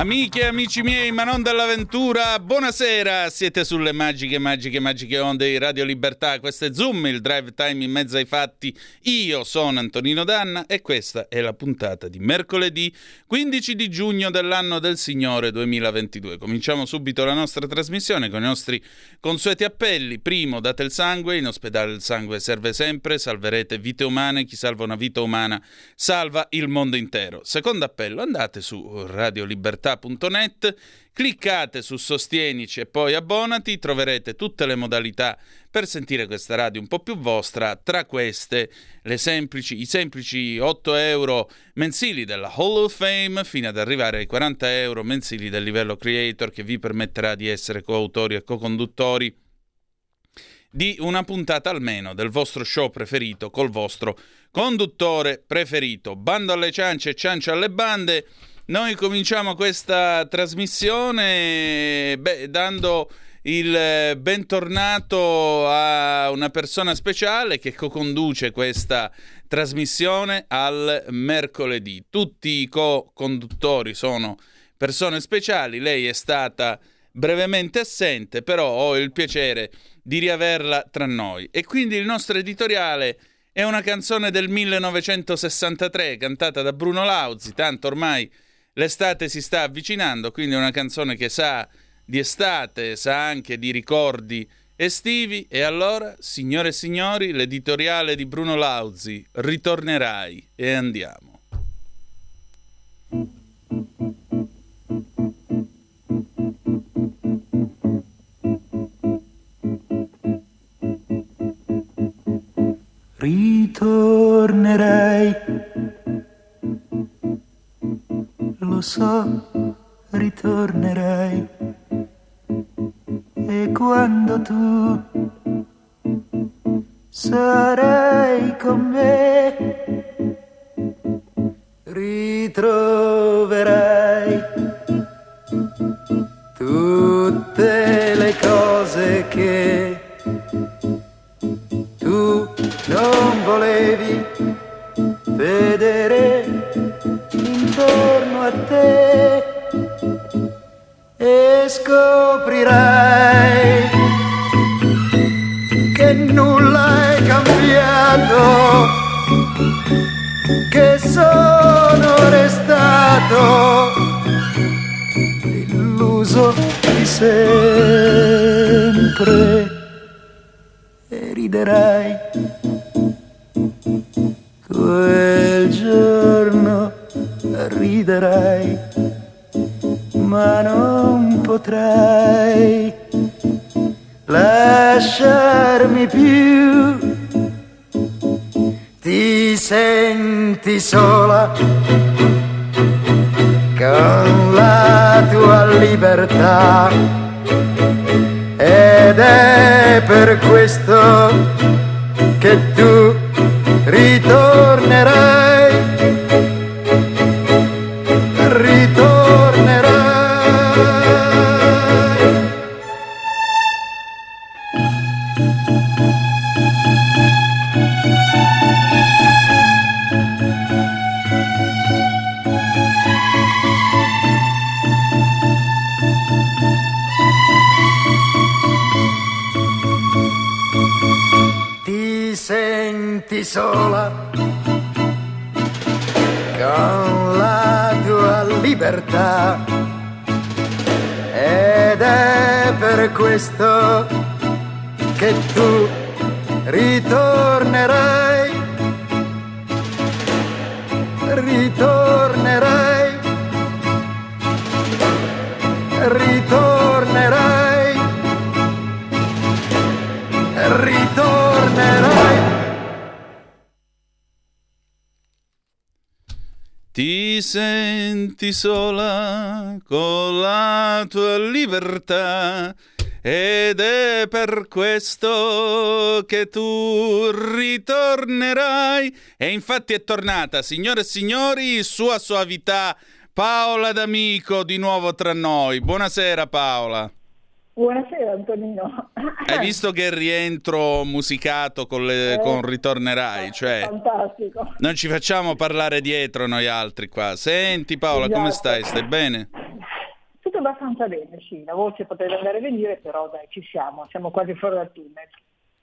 Amiche e amici miei, ma non dall'avventura, buonasera! Siete sulle magiche, magiche, magiche onde di Radio Libertà. Questo è Zoom, il drive time in mezzo ai fatti. Io sono Antonino Danna e questa è la puntata di mercoledì 15 di giugno dell'anno del Signore 2022. Cominciamo subito la nostra trasmissione con i nostri consueti appelli. Primo, date il sangue, in ospedale il sangue serve sempre, salverete vite umane, chi salva una vita umana salva il mondo intero. Secondo appello, andate su Radio Libertà libertà.net, cliccate su Sostienici e poi abbonati, troverete tutte le modalità per sentire questa radio un po' più vostra, tra queste semplici, i semplici 8 euro mensili della Hall of Fame fino ad arrivare ai 40 euro mensili del livello creator che vi permetterà di essere coautori e co-conduttori di una puntata almeno del vostro show preferito col vostro conduttore preferito. Bando alle ciance e ciance alle bande. Noi cominciamo questa trasmissione beh, dando il bentornato a una persona speciale che co-conduce questa trasmissione al mercoledì. Tutti i co-conduttori sono persone speciali, lei è stata brevemente assente, però ho il piacere di riaverla tra noi. E quindi il nostro editoriale è una canzone del 1963 cantata da Bruno Lauzi, tanto ormai L'estate si sta avvicinando, quindi è una canzone che sa di estate, sa anche di ricordi estivi. E allora, signore e signori, l'editoriale di Bruno Lauzi, ritornerai e andiamo. Ritornerai lo so, ritornerai. E quando tu sarai con me, ritroverai tutte le cose che tu non volevi vedere te e scoprirai che nulla è cambiato, che sono restato illuso di sempre e riderai quel giorno riderai, ma non potrai lasciarmi più. Ti senti sola con la tua libertà ed è per questo che tu ritornerai sola con la tua libertà. Ed è per questo che tu ritornerai Ti senti sola con la tua libertà ed è per questo che tu ritornerai. E infatti è tornata, signore e signori, sua suavità Paola D'Amico di nuovo tra noi. Buonasera Paola. Buonasera Antonino. Hai visto che rientro musicato con, le, Eh, con Ritornerai? Cioè, Fantastico. non ci facciamo parlare dietro noi altri qua. Senti Paola, come Esatto. stai? Stai bene? Tutto abbastanza bene, sì, la voce potrebbe andare e venire, però dai, ci siamo, siamo quasi fuori dal tunnel.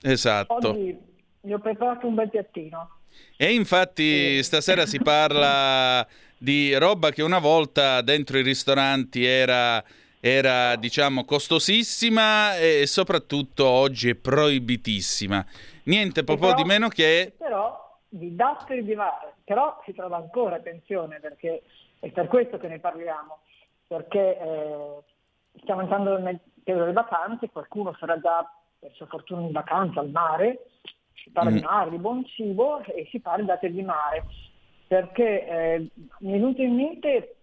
Esatto. Oggi vi ho preparato un bel piattino. E infatti stasera si parla di roba che una volta dentro i ristoranti era, era, diciamo, costosissima e soprattutto oggi è proibitissima. Niente po' però- di meno che... Però di datteri di mare, però si trova ancora, attenzione, perché è per questo che ne parliamo, perché eh, stiamo entrando nel periodo delle vacanze, qualcuno sarà già per sua fortuna in vacanza al mare, si parla di Mm. mare, di buon cibo e si parla di datteri di mare, perché eh, mi è venuto in mente,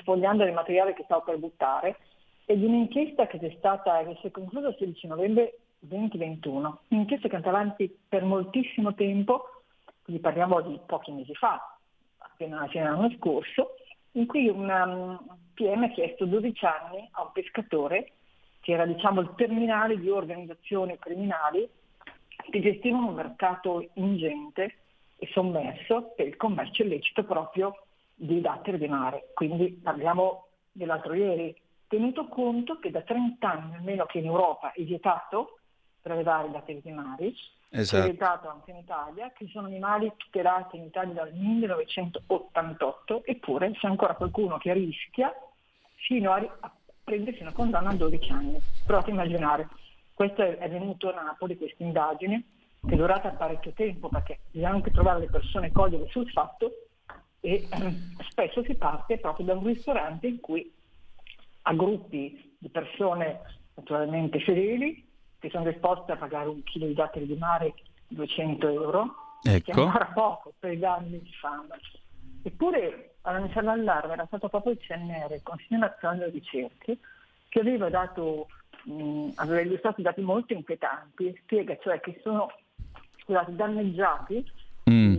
sfogliando il materiale che stavo per buttare, è di un'inchiesta che è stata, che si è conclusa il 16 novembre 2021, un'inchiesta che è andata avanti per moltissimo tempo, quindi parliamo di pochi mesi fa, appena alla fine dell'anno scorso, in cui un um, PM ha chiesto 12 anni a un pescatore, che era diciamo il terminale di organizzazioni criminali che gestivano un mercato ingente e sommerso per il commercio illecito proprio di datteri di mare. Quindi parliamo dell'altro ieri, tenuto conto che da 30 anni almeno che in Europa è vietato prelevare i datteri di mare, è Esatto. vietato anche in Italia, che sono animali tutelati in Italia dal 1988, eppure c'è ancora qualcuno che rischia fino a, a prendersi una condanna a 12 anni. Provate a immaginare, questo è, è venuto a Napoli, questa indagine, che è durata parecchio tempo, perché bisogna anche trovare le persone cogliere sul fatto e spesso si parte proprio da un ristorante in cui a gruppi di persone naturalmente fedeli che sono disposte a pagare un chilo di datteri di mare 200 euro, che è Ecco. ancora poco per i danni che fanno. Eppure a lanciare l'allarme era stato proprio il CNR, il Consiglio Nazionale delle Ricerche, che aveva dato, mh, aveva illustrato dati molto inquietanti, spiega cioè che sono scusate, danneggiati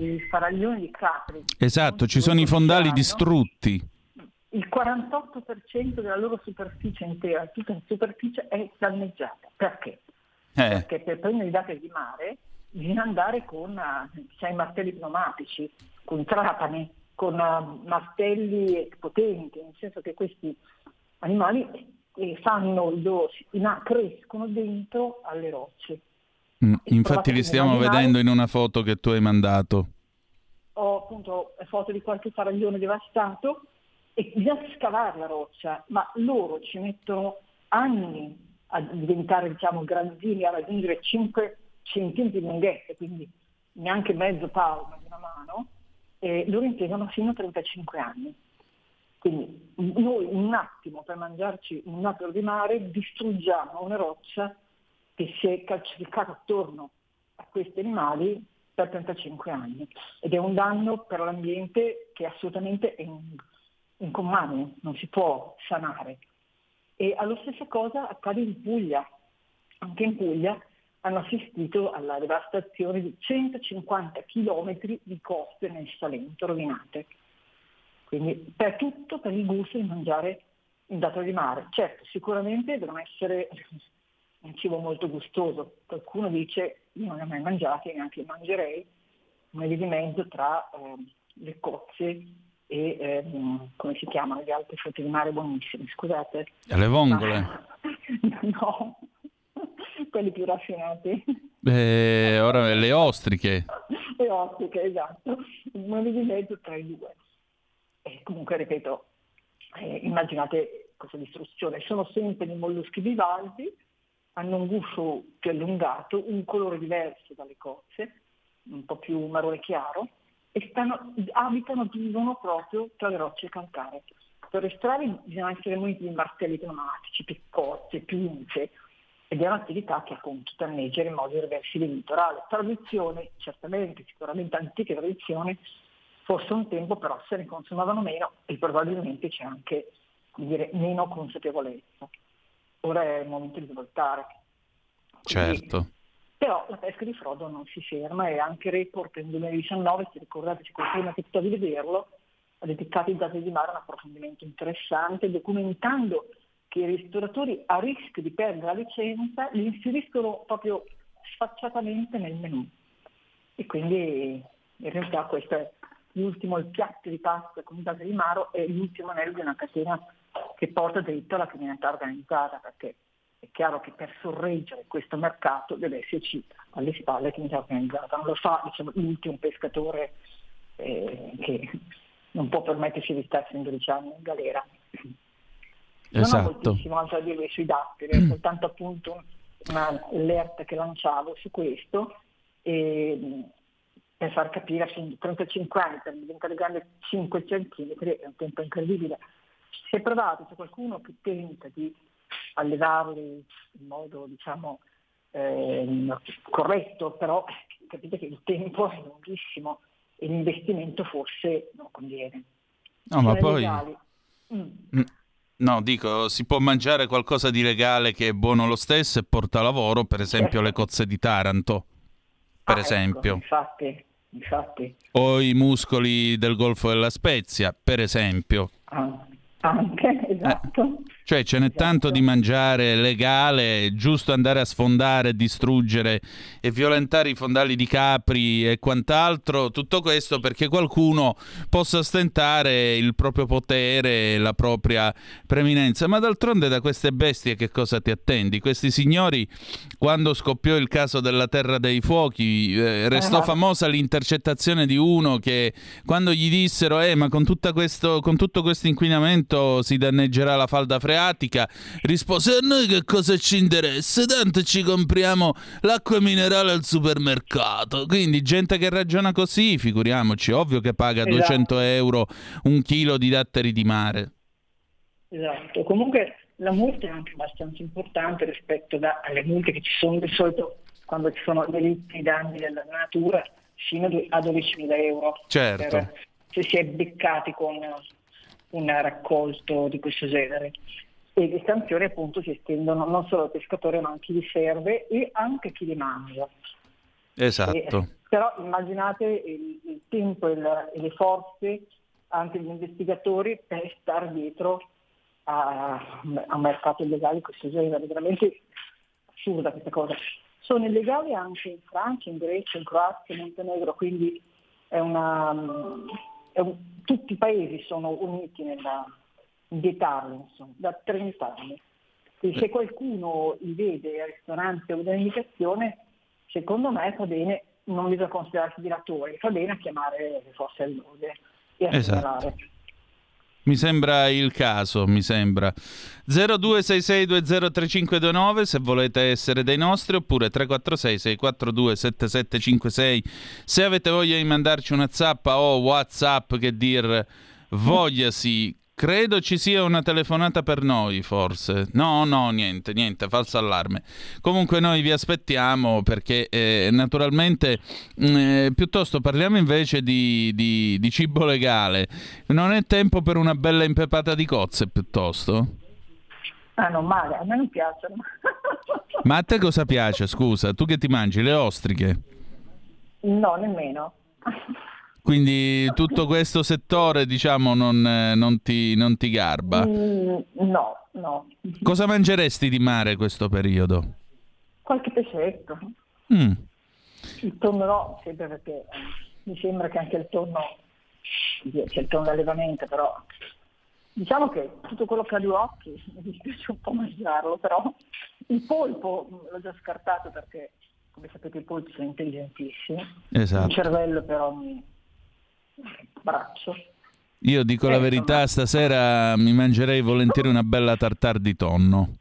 Mm. i faraglioni di Capri. Esatto, ci sono i fondali Hanno distrutti. il 48% della loro superficie intera, tutta in superficie, è danneggiata. Perché? Eh, Perché per prendere i dati di mare bisogna andare con sai, martelli pneumatici, con trapani, con eh, martelli potenti, nel senso che questi animali eh, fanno i dorsi, ma crescono dentro alle rocce. mm, infatti li stiamo immaginare- vedendo in una foto che tu hai mandato. Ho appunto foto di qualche faraglione devastato e bisogna scavare la roccia, ma loro ci mettono anni a diventare diciamo grandini, a raggiungere 5 centimetri di lunghezza, quindi neanche mezzo palmo di una mano, e loro impiegano fino a 35 anni. Quindi noi un attimo per mangiarci un dattero di mare distruggiamo una roccia che si è calcificata attorno a questi animali per 35 anni ed è un danno per l'ambiente che assolutamente è in- incomane, non si può sanare. E allo stesso cosa accade in Puglia. Anche in Puglia hanno assistito alla devastazione di 150 chilometri di coste nel Salento rovinate. Quindi per tutto per il gusto di mangiare il dato di mare. Certo, sicuramente devono essere un cibo molto gustoso. Qualcuno dice io non li ho mai mangiati, neanche li mangerei, di mezzo tra ehm, le cozze e ehm, come si chiamano gli altri frutti di mare buonissimi, scusate. Le vongole. Ma- no, quelli più raffinati. Eh, ora le ostriche. Le ostiche, esatto. Di mezzo tra i due. E comunque, ripeto, eh, immaginate questa distruzione. Sono sempre dei molluschi bivalvi, hanno un guscio più allungato, un colore diverso dalle cozze, un po' più marrone chiaro, e stanno, abitano, vivono proprio tra le rocce calcaree. Per estrarli bisogna essere muniti di martelli pneumatici, piccozze, pinze, ed è un'attività che appunto danneggia in modo irreversibile il litorale. Tradizione, certamente, sicuramente antiche tradizioni, forse un tempo però se ne consumavano meno e probabilmente c'è anche dire, meno consapevolezza. Ora è il momento di svoltare. Quindi- Certo. però la pesca di frodo non si ferma e anche Report nel 2019, se ricordate, se qualcuno ha capito di vederlo, ha dedicato i dati di mare a un approfondimento interessante, documentando che i ristoratori a rischio di perdere la licenza li inseriscono proprio sfacciatamente nel menù. E quindi in realtà questo è l'ultimo, il piatto di pasta con base di maro è l'ultimo anello di una catena che porta dritto alla criminalità organizzata, perché è chiaro che per sorreggere questo mercato deve esserci alle spalle la criminalità organizzata. Non lo fa diciamo, l'ultimo pescatore eh, che non può permettersi di stare 12 anni in galera. Esatto. Non ho moltissimo altro da dire sui datteri, è soltanto appunto un'allerta che lanciavo su questo e, per far capire appunto 35 anni per diventare grande 5 centimetri è un tempo incredibile. Si è provato, c'è qualcuno che tenta di allevarli in modo diciamo eh, corretto, però capite che il tempo è lunghissimo e l'investimento forse non conviene. No, ma poi... Mm. No, dico, si può mangiare qualcosa di legale che è buono lo stesso e porta lavoro, per esempio certo. le cozze di Taranto, per ah, esempio. Ecco, infatti, infatti. O i muscoli del Golfo della Spezia, per esempio. Ah, anche, esatto. Eh. Cioè ce n'è esatto. tanto di mangiare legale, è giusto andare a sfondare, distruggere e violentare i fondali di capri e quant'altro, tutto questo perché qualcuno possa stentare il proprio potere, la propria preminenza. Ma d'altronde da queste bestie che cosa ti attendi? Questi signori, quando scoppiò il caso della Terra dei Fuochi, eh, restò uh-huh. famosa l'intercettazione di uno che quando gli dissero eh ma con, questo, con tutto questo inquinamento si danneggerà la falda freatica, rispose a noi che cosa ci interessa, tanto ci compriamo l'acqua minerale al supermercato. Quindi gente che ragiona così, figuriamoci, ovvio che paga esatto. 200 euro un chilo di datteri di mare. Esatto, comunque la multa è anche abbastanza importante rispetto da, alle multe che ci sono di solito quando ci sono delitti danni della natura fino a 12.000 euro. Certo. Per, se si è beccati con un raccolto di questo genere. E le sanzioni appunto si estendono non solo al pescatore ma anche a chi li serve e anche a chi li mangia. Esatto. E, però immaginate il, il tempo e, e, le forze anche degli investigatori per stare dietro a, a un mercato illegale di questo genere, è veramente assurda questa cosa. Sono illegali anche in Francia, in Grecia, in Croazia, in Montenegro, quindi è una, un, tutti i paesi sono uniti nella vietarlo da 30 anni. E se qualcuno li vede al ristorante o dà un'indicazione, secondo me fa bene, non bisogna considerarsi dilatori, fa bene a chiamare le forze dell'ordine e a esatto. segnalare. Mi sembra il caso, mi sembra. 0266203529 se volete essere dei nostri oppure 346 642 7756 se avete voglia di mandarci una zappa o whatsapp che dir vogliasi Credo ci sia una telefonata per noi, forse. No, no, niente, niente, falso allarme. Comunque noi vi aspettiamo perché eh, naturalmente mm, eh, piuttosto parliamo invece di, di, di, cibo legale. Non è tempo per una bella impepata di cozze piuttosto? Ah, non male, a me non piacciono. Ma a te cosa piace, scusa? Tu che ti mangi? Le ostriche? No, nemmeno. Quindi tutto questo settore, diciamo, non, eh, non, ti, non ti, garba? Mm, no, no. Cosa mangeresti di mare questo periodo? Qualche pescetto. Mm. Il tonno no, sempre perché eh, mi sembra che anche il tonno, c'è il tonno d'allevamento, però diciamo che tutto quello che ha due occhi mi dispiace un po' mangiarlo, però il polpo mm, l'ho già scartato perché, come sapete, i polpi sono intelligentissimi. Esatto. Il cervello però mi braccio. Io dico eh, la verità, ma... stasera mi mangerei volentieri una bella tartar di tonno.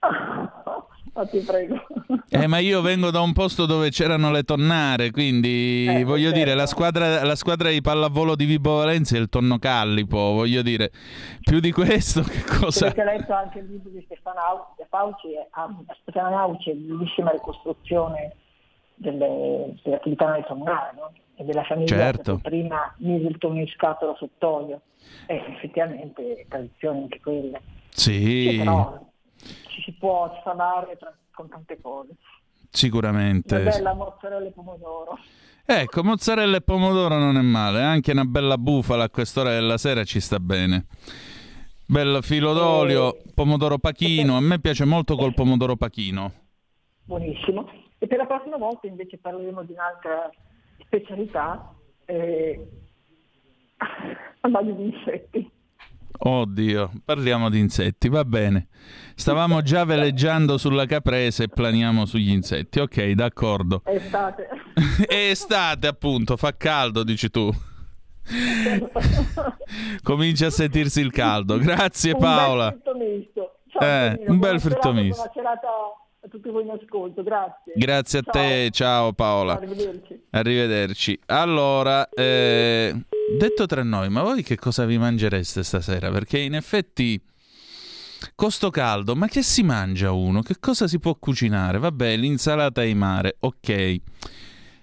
Ma ti prego. Eh, ma io vengo da un posto dove c'erano le tonnare, quindi eh, voglio certo. dire, la squadra, la squadra, di pallavolo di Vibo Valencia è il tonno callipo, voglio dire, più di questo che cosa... Avete letto anche il libro di Stefano Fauci, Stefano Auci, bellissima ricostruzione delle, delle attività nelle tonnare, no? E della famiglia certo. che prima mise il tonno in scatola sott'olio. E effettivamente tradizioni anche quelle. Sì. sì però ci si può salare con tante cose. Sicuramente. Una bella mozzarella e pomodoro. Ecco, mozzarella e pomodoro non è male, anche una bella bufala a quest'ora della sera ci sta bene. Bel filo d'olio, Eh, pomodoro pachino. A me piace molto col pomodoro pachino. Buonissimo. E per la prossima volta invece parleremo di un'altra specialità, eh, a base di insetti. Oddio, parliamo di insetti, va bene. Stavamo già veleggiando sulla caprese e planiamo sugli insetti. Ok, d'accordo. È estate. È estate, appunto, fa caldo, dici tu. Comincia a sentirsi il caldo. Grazie Un Paola. bel fritto misto. Ciao, Eh, un bel fritto misto. Buona serata a tutti voi in ascolto, grazie. Grazie a te, ciao Paola. Arrivederci. Arrivederci. Allora, eh, detto tra noi, ma voi che cosa vi mangereste stasera? Perché in effetti, costo caldo, ma che si mangia uno? Che cosa si può cucinare? Vabbè, l'insalata di mare, ok.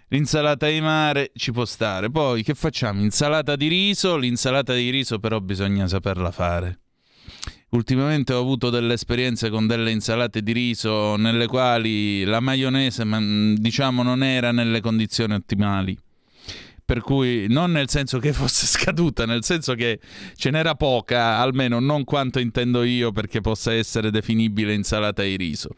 L'insalata di mare ci può stare. Poi che facciamo? Insalata di riso. L'insalata di riso però bisogna saperla fare. Ultimamente ho avuto delle esperienze con delle insalate di riso nelle quali la maionese, ma, diciamo, non era nelle condizioni ottimali. Per cui non nel senso che fosse scaduta, nel senso che ce n'era poca, almeno non quanto intendo io perché possa essere definibile insalata di riso.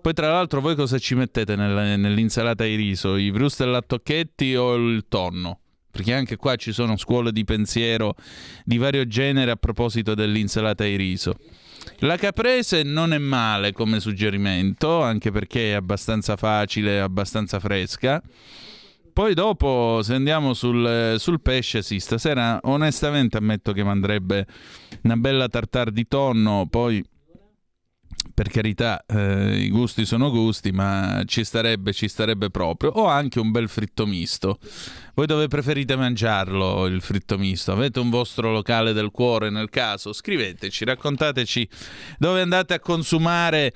Poi tra l'altro voi cosa ci mettete nella- nell'insalata di riso? I vrustel a tocchetti o il tonno? Perché anche qua ci sono scuole di pensiero di vario genere a proposito dell'insalata di riso. La caprese non è male come suggerimento, anche perché è abbastanza facile, abbastanza fresca. Poi dopo, se andiamo sul, sul pesce, sì, stasera onestamente ammetto che mi andrebbe una bella tartare di tonno, poi per carità, eh, i gusti sono gusti, ma ci starebbe, ci starebbe proprio. O anche un bel fritto misto. Voi dove preferite mangiarlo il fritto misto? Avete un vostro locale del cuore nel caso? Scriveteci, raccontateci dove andate a consumare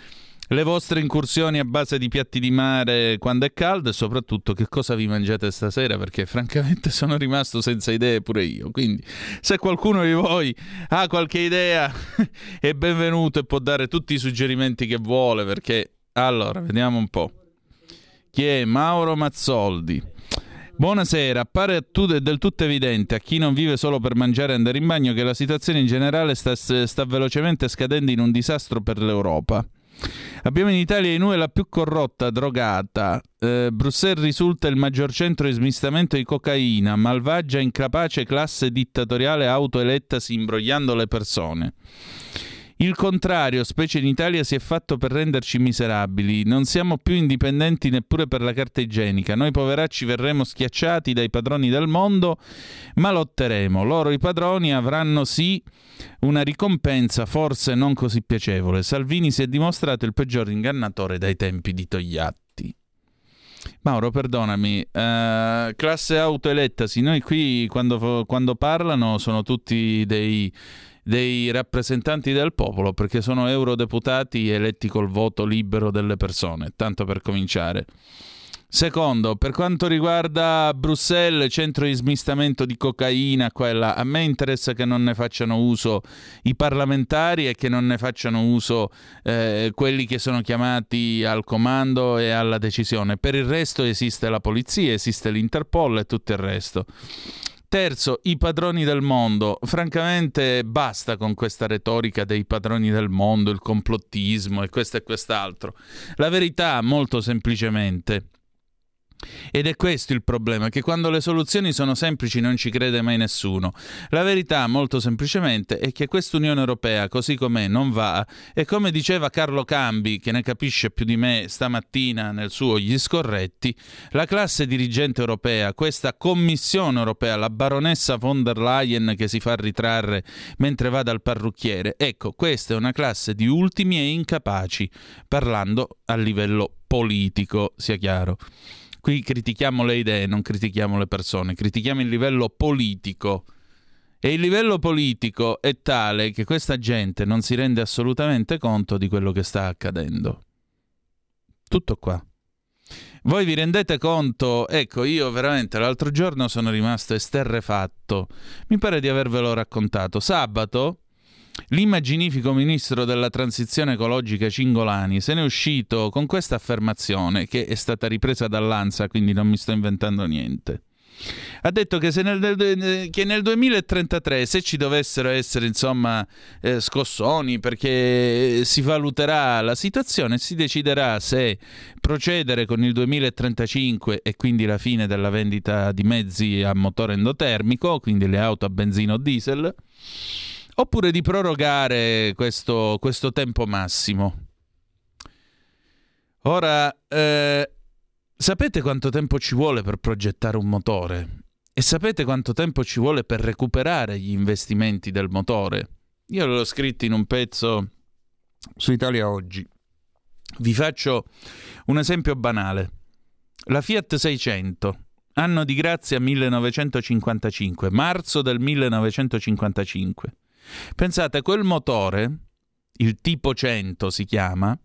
le vostre incursioni a base di piatti di mare quando è caldo e soprattutto che cosa vi mangiate stasera? Perché francamente sono rimasto senza idee pure io. Quindi se qualcuno di voi ha qualche idea è benvenuto e può dare tutti i suggerimenti che vuole perché allora vediamo un po' chi è? Mauro Mazzoldi. Buonasera, appare del tutto evidente a chi non vive solo per mangiare e andare in bagno che la situazione in generale sta, sta velocemente scadendo in un disastro per l'Europa. Abbiamo in Italia in UE la più corrotta, drogata. Eh, Bruxelles risulta il maggior centro di smistamento di cocaina, malvagia, incapace classe dittatoriale autoelettasi imbrogliando le persone. Il contrario, specie in Italia, si è fatto per renderci miserabili. Non siamo più indipendenti neppure per la carta igienica. Noi poveracci verremo schiacciati dai padroni del mondo, ma lotteremo. Loro i padroni avranno sì una ricompensa forse non così piacevole. Salvini si è dimostrato il peggior ingannatore dai tempi di Togliatti. Mauro, perdonami, eh, classe autoelettasi, noi qui quando, quando parlano sono tutti dei, dei rappresentanti del popolo perché sono eurodeputati eletti col voto libero delle persone, tanto per cominciare. Secondo, per quanto riguarda Bruxelles, centro di smistamento di cocaina, quella, a me interessa che non ne facciano uso i parlamentari e che non ne facciano uso eh, quelli che sono chiamati al comando e alla decisione. Per il resto esiste la polizia, esiste l'Interpol e tutto il resto. Terzo, i padroni del mondo. Francamente basta con questa retorica dei padroni del mondo, il complottismo e questo e quest'altro. La verità, molto semplicemente, ed è questo il problema, che quando le soluzioni sono semplici non ci crede mai nessuno. La verità, molto semplicemente, è che questa Unione Europea, così com'è, non va. E come diceva Carlo Cambi, che ne capisce più di me stamattina nel suo Gli Scorretti, la classe dirigente europea, questa Commissione Europea, la baronessa von der Leyen che si fa ritrarre mentre va dal parrucchiere, ecco, questa è una classe di ultimi e incapaci, parlando a livello politico, sia chiaro. Qui critichiamo le idee, non critichiamo le persone, critichiamo il livello politico. E il livello politico è tale che questa gente non si rende assolutamente conto di quello che sta accadendo. Tutto qua. Voi vi rendete conto? Ecco, io veramente l'altro giorno sono rimasto esterrefatto. Mi pare di avervelo raccontato. Sabato L'immaginifico ministro della transizione ecologica Cingolani se n'è uscito con questa affermazione che è stata ripresa dall'ANSA, quindi non mi sto inventando niente. ha detto che, nel, che, nel, 2033 se ci dovessero essere insomma eh, scossoni perché si valuterà la situazione si deciderà se procedere con il 2035 e quindi la fine della vendita di mezzi a motore endotermico quindi le auto a benzina o diesel oppure di prorogare questo, questo tempo massimo ora eh, sapete quanto tempo ci vuole per progettare un motore e sapete quanto tempo ci vuole per recuperare gli investimenti del motore? Io l'ho scritto in un pezzo su Italia Oggi. Vi faccio un esempio banale. La Fiat 600, anno di grazia 1955, marzo del 1955. Pensate, quel motore, il tipo 100 si chiama,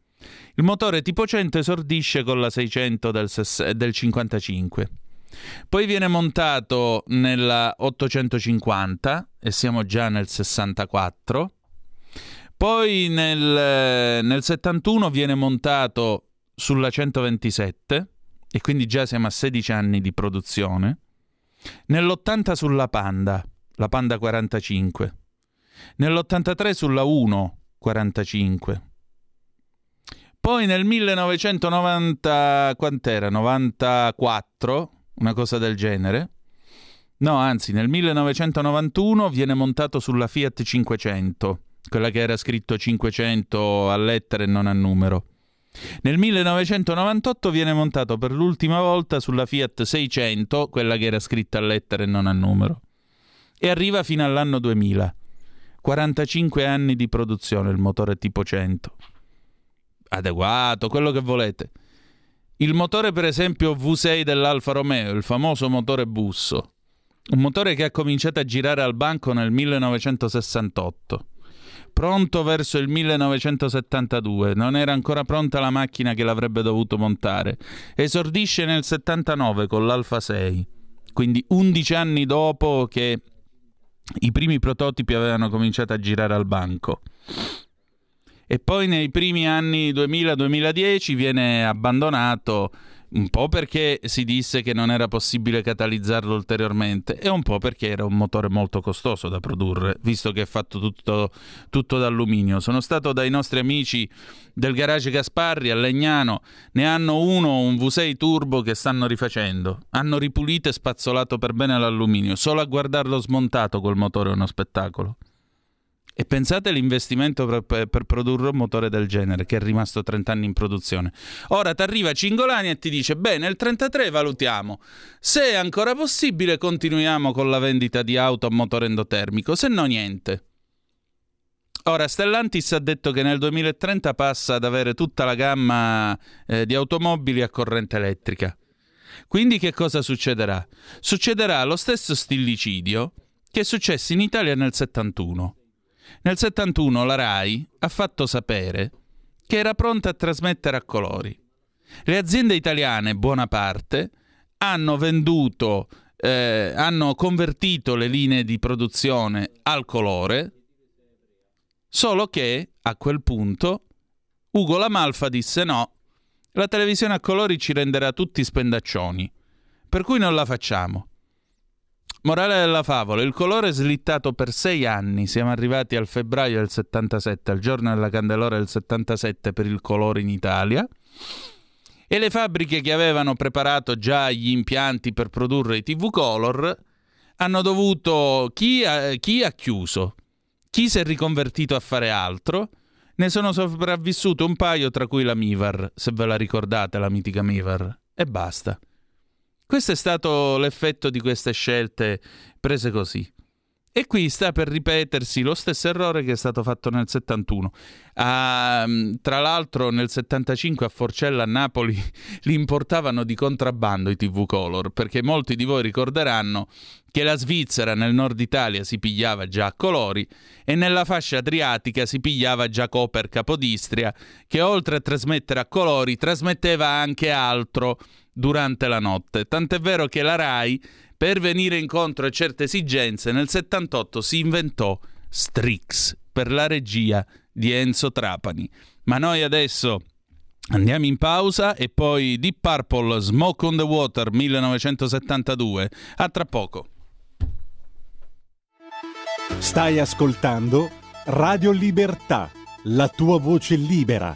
il motore tipo 100 esordisce con la 600 del, del 55 poi viene montato nella 850 e siamo già nel 64. Poi nel, nel 71 viene montato sulla 127 e quindi già siamo a 16 anni di produzione. Nell'80 sulla Panda, la Panda 45. Nell'83 sulla 1 45. Poi nel 1990 quant'era? 94 una cosa del genere. No, anzi, nel 1991 viene montato sulla Fiat 500, quella che era scritto 500 a lettere e non a numero. Nel 1998 viene montato per l'ultima volta sulla Fiat 600, quella che era scritta a lettere e non a numero. E arriva fino all'anno 2000. 45 anni di produzione il motore tipo 100. Adeguato, quello che volete. Il motore, per esempio, V6 dell'Alfa Romeo, il famoso motore busso. Un motore che ha cominciato a girare al banco nel 1968. Pronto verso il 1972, non era ancora pronta la macchina che l'avrebbe dovuto montare. Esordisce nel 79 con l'Alfa 6, quindi 11 anni dopo che i primi prototipi avevano cominciato a girare al banco. E poi nei primi anni 2000-2010 viene abbandonato un po' perché si disse che non era possibile catalizzarlo ulteriormente e un po' perché era un motore molto costoso da produrre, visto che è fatto tutto, tutto d'alluminio. Sono stato dai nostri amici del garage Gasparri a Legnano, ne hanno uno, un V6 turbo che stanno rifacendo. Hanno ripulito e spazzolato per bene l'alluminio. Solo a guardarlo smontato quel motore è uno spettacolo. E pensate all'investimento per, per, produrre un motore del genere che è rimasto 30 anni in produzione. Ora ti arriva Cingolani e ti dice: Beh, nel 33 valutiamo. Se è ancora possibile, continuiamo con la vendita di auto a motore endotermico, se no, niente. Ora, Stellantis ha detto che nel 2030 passa ad avere tutta la gamma eh, di automobili a corrente elettrica. Quindi che cosa succederà? Succederà lo stesso stillicidio che è successo in Italia nel 71 nel 71 la RAI ha fatto sapere che era pronta a trasmettere a colori. Le aziende italiane, buona parte, hanno venduto, eh, hanno convertito le linee di produzione al colore, solo che a quel punto Ugo Lamalfa disse no, la televisione a colori ci renderà tutti spendaccioni, per cui non la facciamo. Morale della favola, il colore è slittato per sei anni, siamo arrivati al febbraio del 77, al giorno della Candelora del 77 per il colore in Italia, e le fabbriche che avevano preparato già gli impianti per produrre i TV Color hanno dovuto... chi ha, chi ha chiuso? Chi si è riconvertito a fare altro? Ne sono sopravvissuto un paio, tra cui la Mivar, se ve la ricordate, la mitica Mivar, e basta. Questo è stato l'effetto di queste scelte prese così. E qui sta per ripetersi lo stesso errore che è stato fatto nel 71. Ah, tra l'altro nel 75 a Forcella a Napoli li importavano di contrabbando i TV Color, perché molti di voi ricorderanno che la Svizzera nel nord Italia si pigliava già a colori e nella fascia adriatica si pigliava già Coper Capodistria, che oltre a trasmettere a colori trasmetteva anche altro durante la notte. Tant'è vero che la RAI per venire incontro a certe esigenze, nel 78 si inventò Strix per la regia di Enzo Trapani. Ma noi adesso Andiamo in pausa e poi Deep Purple Smoke on the Water 1972. A tra poco. Stai ascoltando Radio Libertà, la tua voce libera,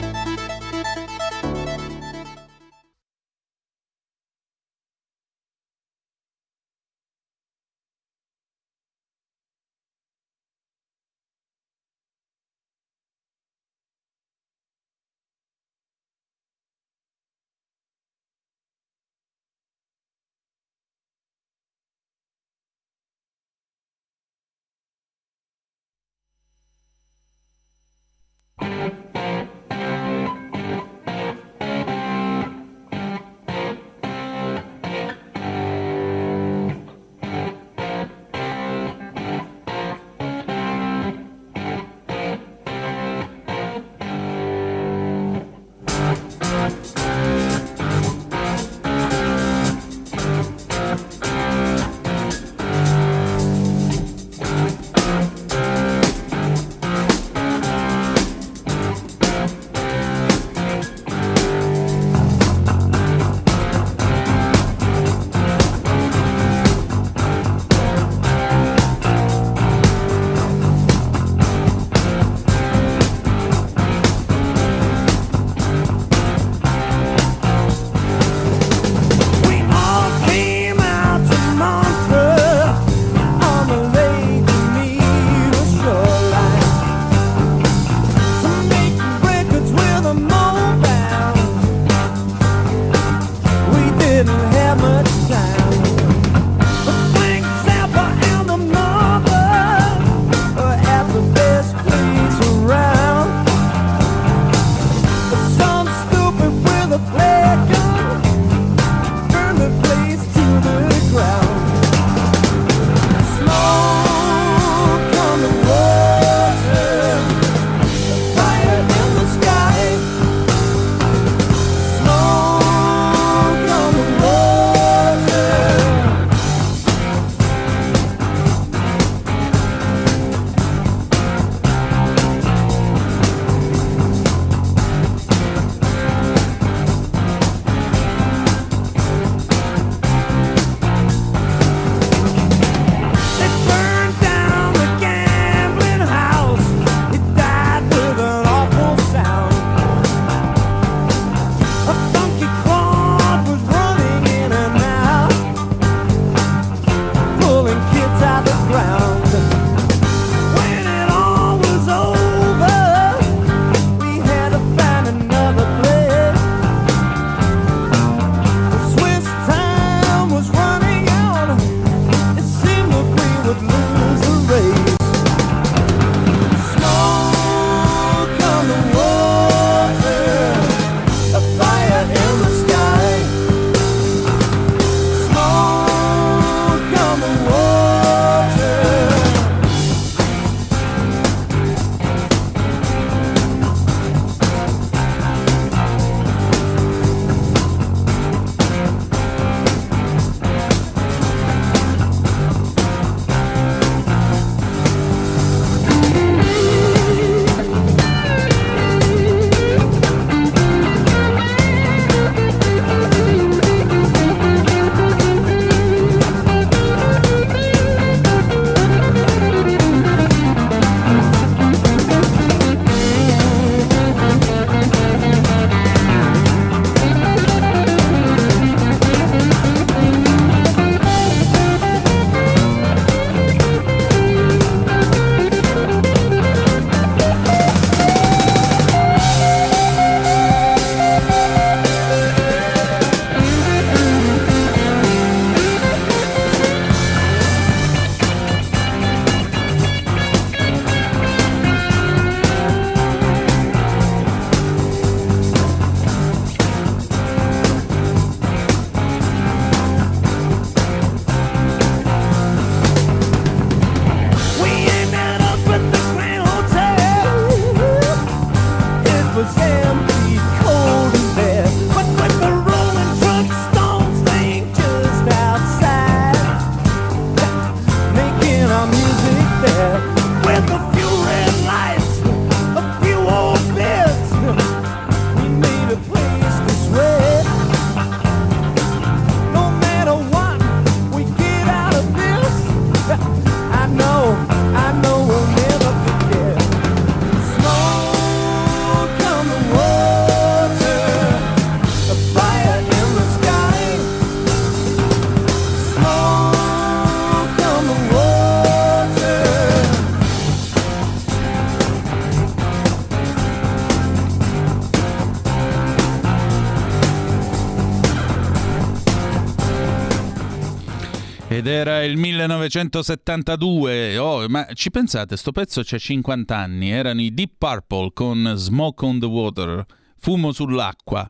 Ed era il 1972. Oh, ma ci pensate, sto pezzo c'è 50 anni. Erano i Deep Purple con Smoke on the Water, fumo sull'acqua.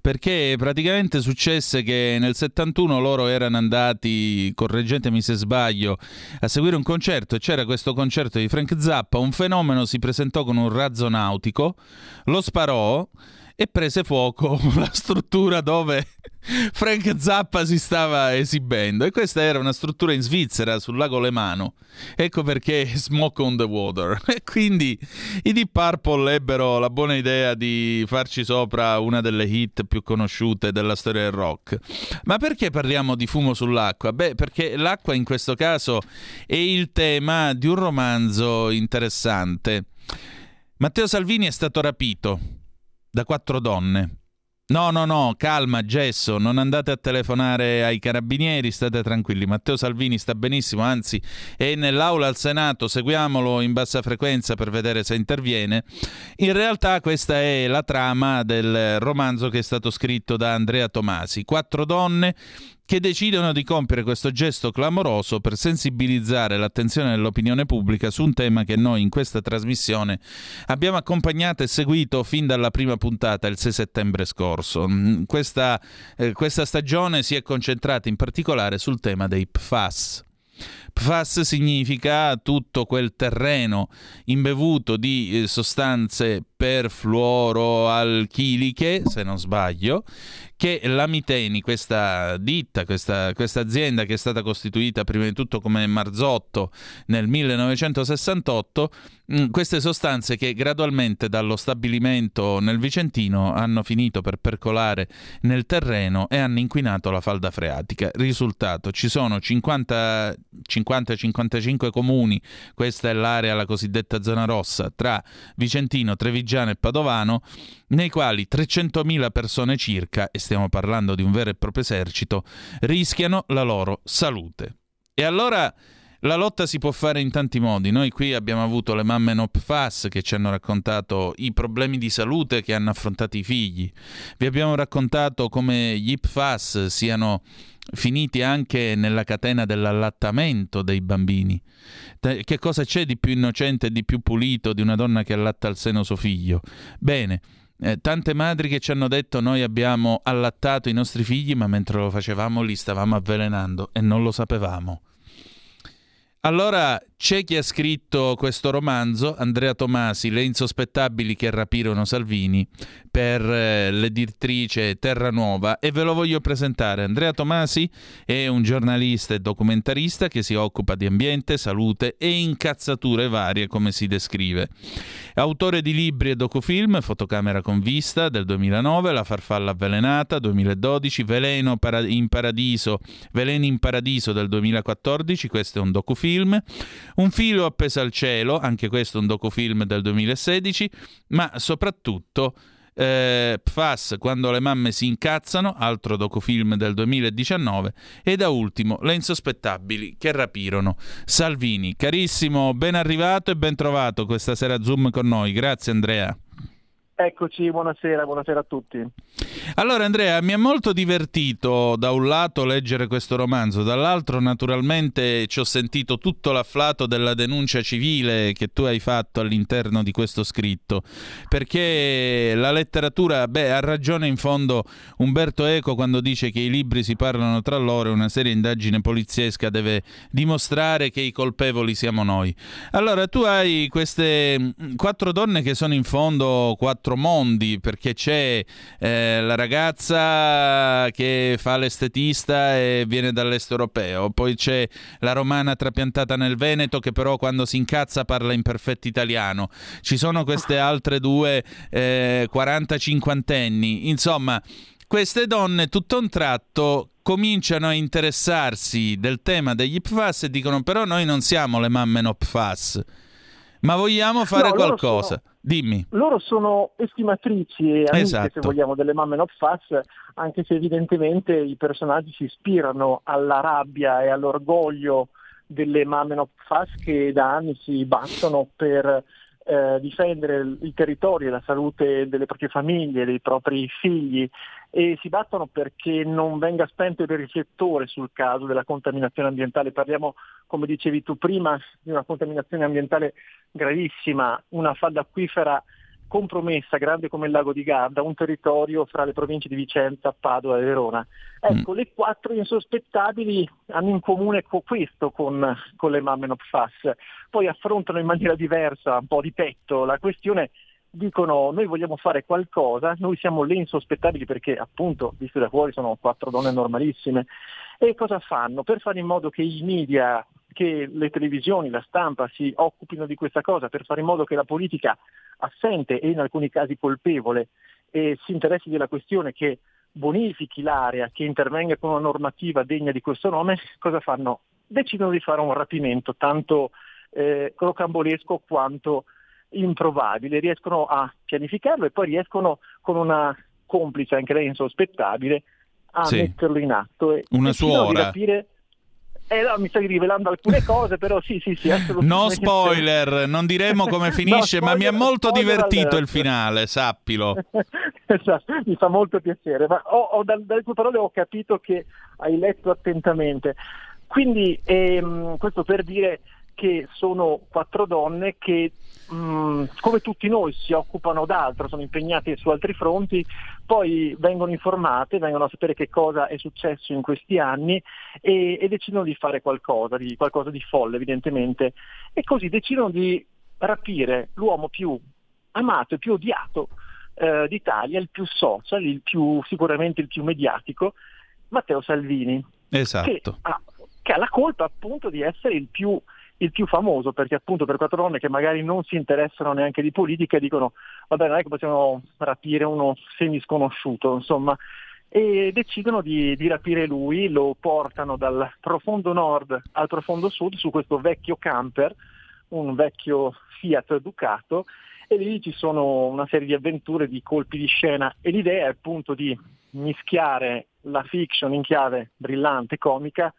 Perché praticamente successe che nel 71 loro erano andati, correggetemi se sbaglio, a seguire un concerto e c'era questo concerto di Frank Zappa. Un fenomeno si presentò con un razzo nautico, lo sparò e prese fuoco la struttura dove Frank Zappa si stava esibendo e questa era una struttura in Svizzera sul lago Lemano ecco perché Smoke on the Water e quindi i Deep Purple ebbero la buona idea di farci sopra una delle hit più conosciute della storia del rock ma perché parliamo di fumo sull'acqua? beh perché l'acqua in questo caso è il tema di un romanzo interessante Matteo Salvini è stato rapito da quattro donne. No, no, no, calma, Gesso, non andate a telefonare ai carabinieri, state tranquilli. Matteo Salvini sta benissimo, anzi è nell'aula al Senato, seguiamolo in bassa frequenza per vedere se interviene. In realtà questa è la trama del romanzo che è stato scritto da Andrea Tomasi. Quattro donne che decidono di compiere questo gesto clamoroso per sensibilizzare l'attenzione dell'opinione pubblica su un tema che noi in questa trasmissione abbiamo accompagnato e seguito fin dalla prima puntata il 6 settembre scorso. Mm, questa, eh, questa stagione si è concentrata in particolare sul tema dei PFAS. PFAS significa tutto quel terreno imbevuto di eh, sostanze perfluoroalchiliche, se non sbaglio, che la Miteni, questa ditta, questa, questa, azienda che è stata costituita prima di tutto come Marzotto nel 1968, mh, mm, queste sostanze che gradualmente dallo stabilimento nel Vicentino hanno finito per percolare nel terreno e hanno inquinato la falda freatica. Risultato, ci sono 50-55 comuni, questa è l'area, la cosiddetta zona rossa, tra Vicentino, Trevigiano e Padovano, nei quali 300.000 persone circa, e stiamo parlando di un vero e proprio esercito, rischiano la loro salute. E allora la lotta si può fare in tanti modi. Noi qui abbiamo avuto le mamme NOPFAS che ci hanno raccontato i problemi di salute che hanno affrontato i figli. Vi abbiamo raccontato come gli IPFAS siano finiti anche nella catena dell'allattamento dei bambini. Che cosa c'è di più innocente e di più pulito di una donna che allatta al seno suo figlio? Bene, eh, tante madri che ci hanno detto noi abbiamo allattato i nostri figli ma mentre lo facevamo li stavamo avvelenando e non lo sapevamo. Allora c'è chi ha scritto questo romanzo, Andrea Tomasi, Le insospettabili che rapirono Salvini, per eh, l'editrice Terra Nuova e ve lo voglio presentare. Andrea Tomasi è un giornalista e documentarista che si occupa di ambiente, salute e incazzature varie, come si descrive. Autore di libri e docufilm, Fotocamera con vista del 2009, La farfalla avvelenata 2012, Veleno in paradiso, Veleni in paradiso del 2014, questo è un docufilm. Un filo appeso al cielo, anche questo un docufilm del 2016, ma soprattutto eh, PFAS quando le mamme si incazzano, altro docufilm del 2019, e da ultimo Le insospettabili che rapirono Salvini. Carissimo, ben arrivato e ben trovato questa sera Zoom con noi. Grazie Andrea. Eccoci, buonasera, buonasera a tutti. Allora Andrea, mi ha molto divertito da un lato leggere questo romanzo, dall'altro naturalmente ci ho sentito tutto l'afflato della denuncia civile che tu hai fatto all'interno di questo scritto, perché la letteratura, beh, ha ragione in fondo Umberto Eco quando dice che i libri si parlano tra loro e una seria indagine poliziesca deve dimostrare che i colpevoli siamo noi. Allora tu hai queste mm, quattro donne che sono in fondo quattro quattro mondi perché c'è eh, la ragazza che fa l'estetista e viene dall'est europeo, poi c'è la romana trapiantata nel Veneto che però quando si incazza parla in perfetto italiano, ci sono queste altre due eh, 40-50 anni, insomma queste donne tutto un tratto cominciano a interessarsi del tema degli PFAS e dicono però noi non siamo le mamme no PFAS, ma vogliamo fare no, qualcosa. Sono Dimmi. Loro sono estimatrici e amiche, esatto. se vogliamo, delle mamme not fast, anche se evidentemente i personaggi si ispirano alla rabbia e all'orgoglio delle mamme not fast che da anni si battono per eh, difendere il territorio e la salute delle proprie famiglie, dei propri figli e si battono perché non venga spento il riflettore sul caso della contaminazione ambientale. Parliamo, come dicevi tu prima, di una contaminazione ambientale gravissima, una falda acquifera compromessa, grande come il lago di Garda, un territorio fra le province di Vicenza, Padova e Verona. Ecco, mm. le quattro insospettabili hanno in comune questo con, con le mamme NOPFAS. Poi affrontano in maniera diversa, un po' di petto, la questione dicono noi vogliamo fare qualcosa, noi siamo le insospettabili perché appunto, viste da fuori, sono quattro donne normalissime. E cosa fanno? Per fare in modo che i media che le televisioni, la stampa si occupino di questa cosa per fare in modo che la politica assente e in alcuni casi colpevole e si interessi della questione che bonifichi l'area, che intervenga con una normativa degna di questo nome, cosa fanno? Decidono di fare un rapimento tanto eh, rocambolesco quanto improbabile, riescono a pianificarlo e poi riescono con una complice, anche lei insospettabile, a sì. metterlo in atto e una suora. capire eh, no, mi stai rivelando alcune cose, però sì, sì, sì, assolutamente. No spoiler, non diremo come finisce, no, spoiler, ma mi ha molto divertito il finale, sappilo. esatto, mi fa molto piacere, ma ho, ho, dalle tue parole ho capito che hai letto attentamente. Quindi ehm, questo per dire che sono quattro donne che mh, mm, come tutti noi si occupano d'altro, sono impegnate su altri fronti, poi vengono informate, vengono a sapere che cosa è successo in questi anni e, e decidono di fare qualcosa, di, qualcosa di folle evidentemente, e così decidono di rapire l'uomo più amato e più odiato eh, d'Italia, il più social, il più, sicuramente il più mediatico, Matteo Salvini. Esatto. Che ha, che ha la colpa appunto di essere il più il più famoso, perché appunto per quattro donne che magari non si interessano neanche di politica dicono vabbè non è che possiamo rapire uno semisconosciuto, insomma, e decidono di, di, rapire lui, lo portano dal profondo nord al profondo sud su questo vecchio camper, un vecchio Fiat Ducato, e lì ci sono una serie di avventure, di colpi di scena e l'idea è appunto di mischiare la fiction in chiave brillante, comica,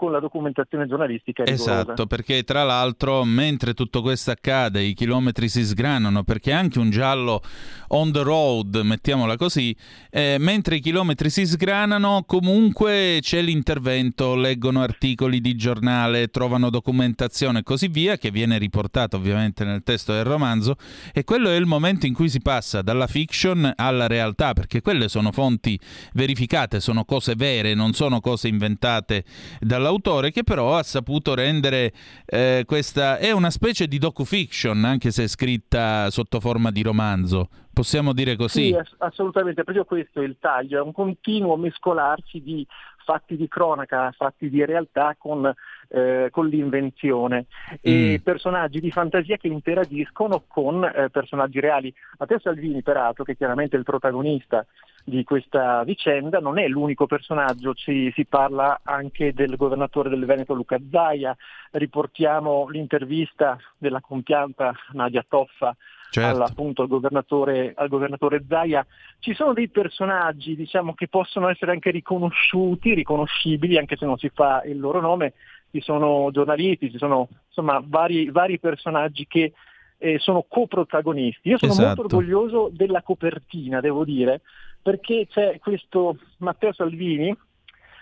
con la documentazione giornalistica rigorosa. Esatto, perché tra l'altro mentre tutto questo accade i chilometri si sgranano, perché anche un giallo on the road, mettiamola così, eh, mentre i chilometri si sgranano comunque c'è l'intervento, leggono articoli di giornale, trovano documentazione e così via, che viene riportato ovviamente nel testo del romanzo, e quello è il momento in cui si passa dalla fiction alla realtà, perché quelle sono fonti verificate, sono cose vere, non sono cose inventate dalla l'autore che però ha saputo rendere eh, questa... è una specie di docu-fiction, anche se è scritta sotto forma di romanzo. Possiamo dire così? Sì, assolutamente, proprio questo è il taglio, è un continuo mescolarsi di fatti di cronaca, fatti di realtà con, eh, con l'invenzione e mm. personaggi di fantasia che interagiscono con eh, personaggi reali. Matteo Salvini, peraltro, che è chiaramente il protagonista di questa vicenda, non è l'unico personaggio, ci, si parla anche del governatore del Veneto Luca Zaia, riportiamo l'intervista della compianta Nadia Toffa certo. appunto, al, governatore, al governatore Zaia. Ci sono dei personaggi diciamo, che possono essere anche riconosciuti, riconoscibili, anche se non si fa il loro nome, ci sono giornalisti, ci sono insomma, vari, vari personaggi che eh, sono coprotagonisti. Io sono esatto. molto orgoglioso della copertina, devo dire, perché c'è questo Matteo Salvini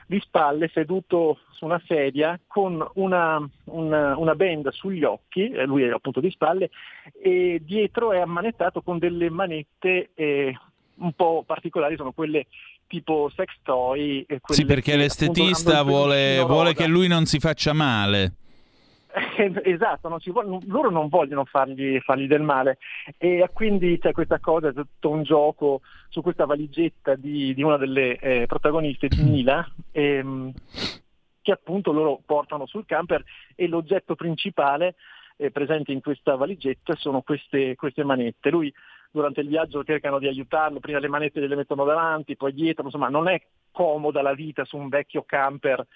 di spalle seduto su una sedia con una, una, una benda sugli occhi, eh, lui è appunto di spalle, e dietro è ammanettato con delle manette eh, un po' particolari, sono quelle tipo sex toy. sì, perché l'estetista vuole, vuole che lui non si faccia male. esatto, non vuole, loro non vogliono fargli, fargli, del male e quindi c'è questa cosa, è tutto un gioco su questa valigetta di, di una delle eh, protagoniste di Mila ehm, che appunto loro portano sul camper e l'oggetto principale eh, presente in questa valigetta sono queste, queste manette. Lui durante il viaggio cercano di aiutarlo, prima le manette le mettono davanti, poi dietro, insomma non è comoda la vita su un vecchio camper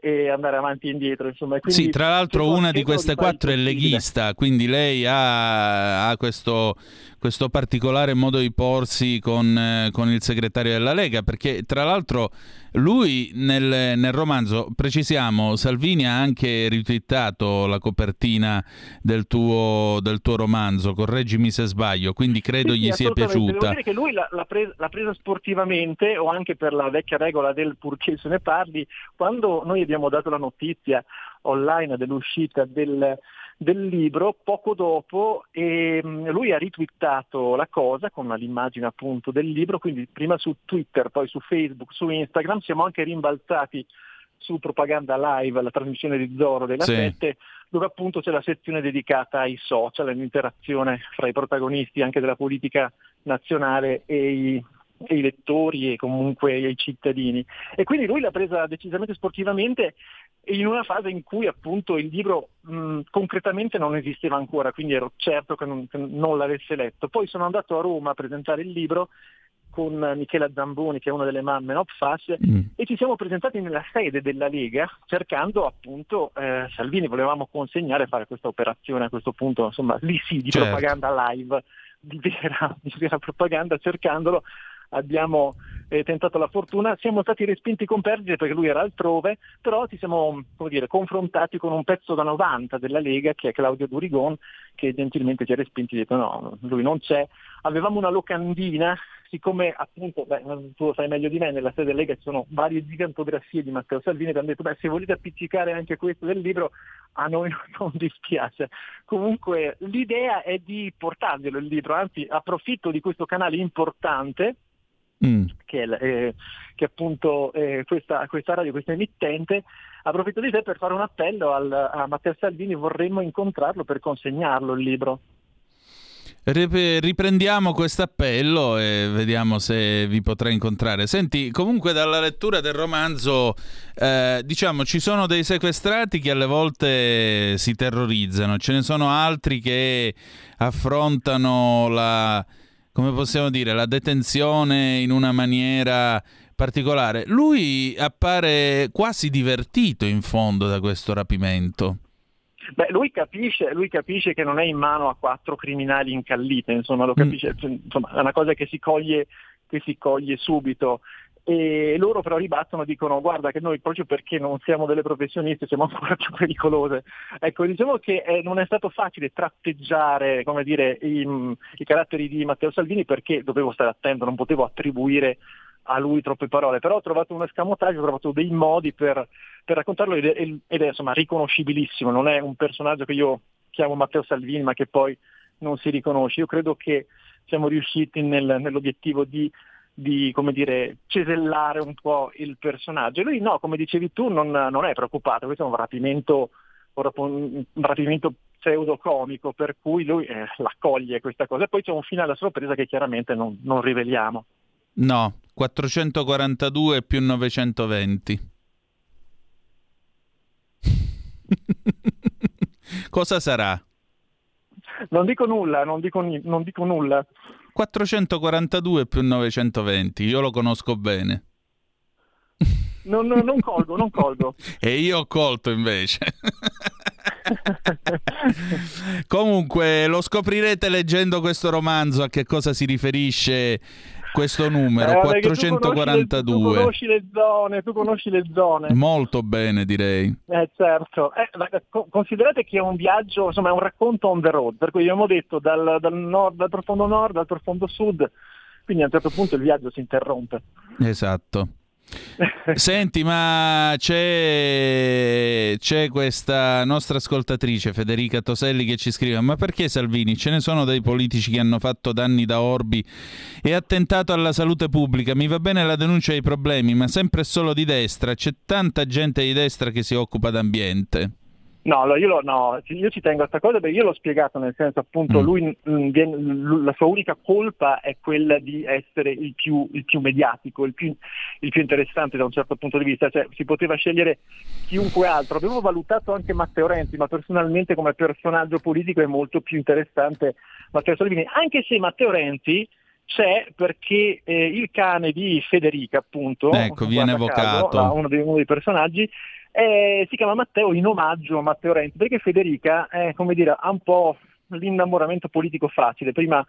e andare avanti e indietro. Insomma. sì, tra l'altro una di queste quatte è leghista, quindi lei ha, ha questo, questo particolare modo di porsi con, eh, con, il segretario della Lega, perché tra l'altro lui nel, nel, romanzo, precisiamo, Salvini ha anche ritwittato la copertina del tuo, del tuo romanzo, correggimi se sbaglio, quindi credo sì, gli sia piaciuta. Devo dire che lui l'ha, l'ha, presa, l'ha, presa, sportivamente o anche per la vecchia regola del purché se ne parli, quando noi abbiamo dato la notizia online dell'uscita del del libro, poco dopo e ehm, lui ha ritwittato la cosa con l'immagine appunto del libro, quindi prima su Twitter, poi su Facebook, su Instagram, siamo anche rimbalzati su Propaganda Live, la trasmissione di Zoro della sì. 7, dove appunto c'è la sezione dedicata ai social, all'interazione fra i protagonisti anche della politica nazionale e i, e i lettori e comunque i cittadini. E quindi lui l'ha presa decisamente sportivamente in una fase in cui appunto il libro mh, concretamente non esisteva ancora, quindi ero certo che non, che non, l'avesse letto. Poi sono andato a Roma a presentare il libro con Michela Zamboni, che è una delle mamme NOPFAS, mm. e ci siamo presentati nella sede della Lega cercando appunto eh, Salvini, volevamo consegnare, fare questa operazione a questo punto, insomma, lì sì, di certo. propaganda live, di vera, di vera propaganda, cercandolo abbiamo eh, tentato la fortuna, siamo stati respinti con perdite perché lui era altrove, però ci siamo dire, confrontati con un pezzo da 90 della Lega che è Claudio Durigon che gentilmente ci ha respinti e detto no, lui non c'è. Avevamo una locandina, siccome appunto, beh, tu lo sai meglio di me, nella sede della Lega ci sono varie gigantografie di Matteo Salvini, abbiamo detto beh se volete appiccicare anche questo del libro a noi non dispiace. Comunque l'idea è di portarglielo il libro, anzi approfitto di questo canale importante mm. che, è, eh, che appunto eh, questa, questa, radio, questa emittente, approfitto di te per fare un appello al, a Matteo Salvini, vorremmo incontrarlo per consegnarlo il libro. Riprendiamo questo appello e vediamo se vi potrà incontrare. Senti, comunque dalla lettura del romanzo, eh, diciamo, ci sono dei sequestrati che alle volte si terrorizzano, ce ne sono altri che affrontano la, come possiamo dire, la detenzione in una maniera particolare. Lui appare quasi divertito in fondo da questo rapimento. Beh, lui capisce, lui capisce, che non è in mano a quattro criminali incallite, insomma, lo capisce, mm. insomma, è una cosa che si coglie, che si coglie subito e loro però ribattono e dicono guarda che noi proprio perché non siamo delle professioniste siamo ancora più pericolose. Ecco, diciamo che eh, non è stato facile tratteggiare dire, i, i, caratteri di Matteo Salvini perché dovevo stare attento, non potevo attribuire a lui troppe parole, però ho trovato un escamotaggio, ho trovato dei modi per, per raccontarlo ed è, ed è insomma, riconoscibilissimo, non è un personaggio che io chiamo Matteo Salvini ma che poi non si riconosce. Io credo che siamo riusciti nel, nell'obiettivo di di come dire, cesellare un po' il personaggio. E lui no, come dicevi tu, non, non è preoccupato, questo è un rapimento, un rapimento pseudocomico, per cui lui eh, l'accoglie questa cosa. E poi c'è un finale a sorpresa che chiaramente non, non riveliamo. No, 442 più 920. Cosa sarà? Non dico nulla, non dico, non dico nulla. 442 più 920, io lo conosco bene. Non, non, non colgo, non colgo. e io ho colto invece. Comunque lo scoprirete leggendo questo romanzo a che cosa si riferisce questo numero eh, 442. Tu conosci, le, tu conosci, zone, tu conosci le zone. Molto bene, direi. Eh, certo. Eh, considerate che è un viaggio, insomma, è un racconto on the road, per cui abbiamo detto dal, dal, nord, dal profondo nord al profondo sud, quindi a un certo punto il viaggio si interrompe. Esatto. Senti, ma c'è, c'è, questa nostra ascoltatrice Federica Toselli che ci scrive: Ma perché Salvini? Ce ne sono dei politici che hanno fatto danni da orbi e attentato alla salute pubblica. Mi va bene la denuncia dei problemi, ma sempre solo di destra. C'è tanta gente di destra che si occupa d'ambiente. No, io, lo, no, io ci tengo a questa cosa perché io l'ho spiegato, nel senso appunto mm. lui, mh, mm, viene, l- la sua unica colpa è quella di essere il più, il più mediatico, il più, il più, interessante da un certo punto di vista, cioè si poteva scegliere chiunque altro. Abbiamo valutato anche Matteo Renzi, ma personalmente come personaggio politico è molto più interessante Matteo Salvini, anche se Matteo Renzi c'è perché eh, il cane di Federica appunto, ecco, viene evocato, caso, uno, dei, uno dei personaggi, eh, si chiama Matteo in omaggio a Matteo Renzi, perché Federica è, come dire, ha un po' l'innamoramento politico facile. Prima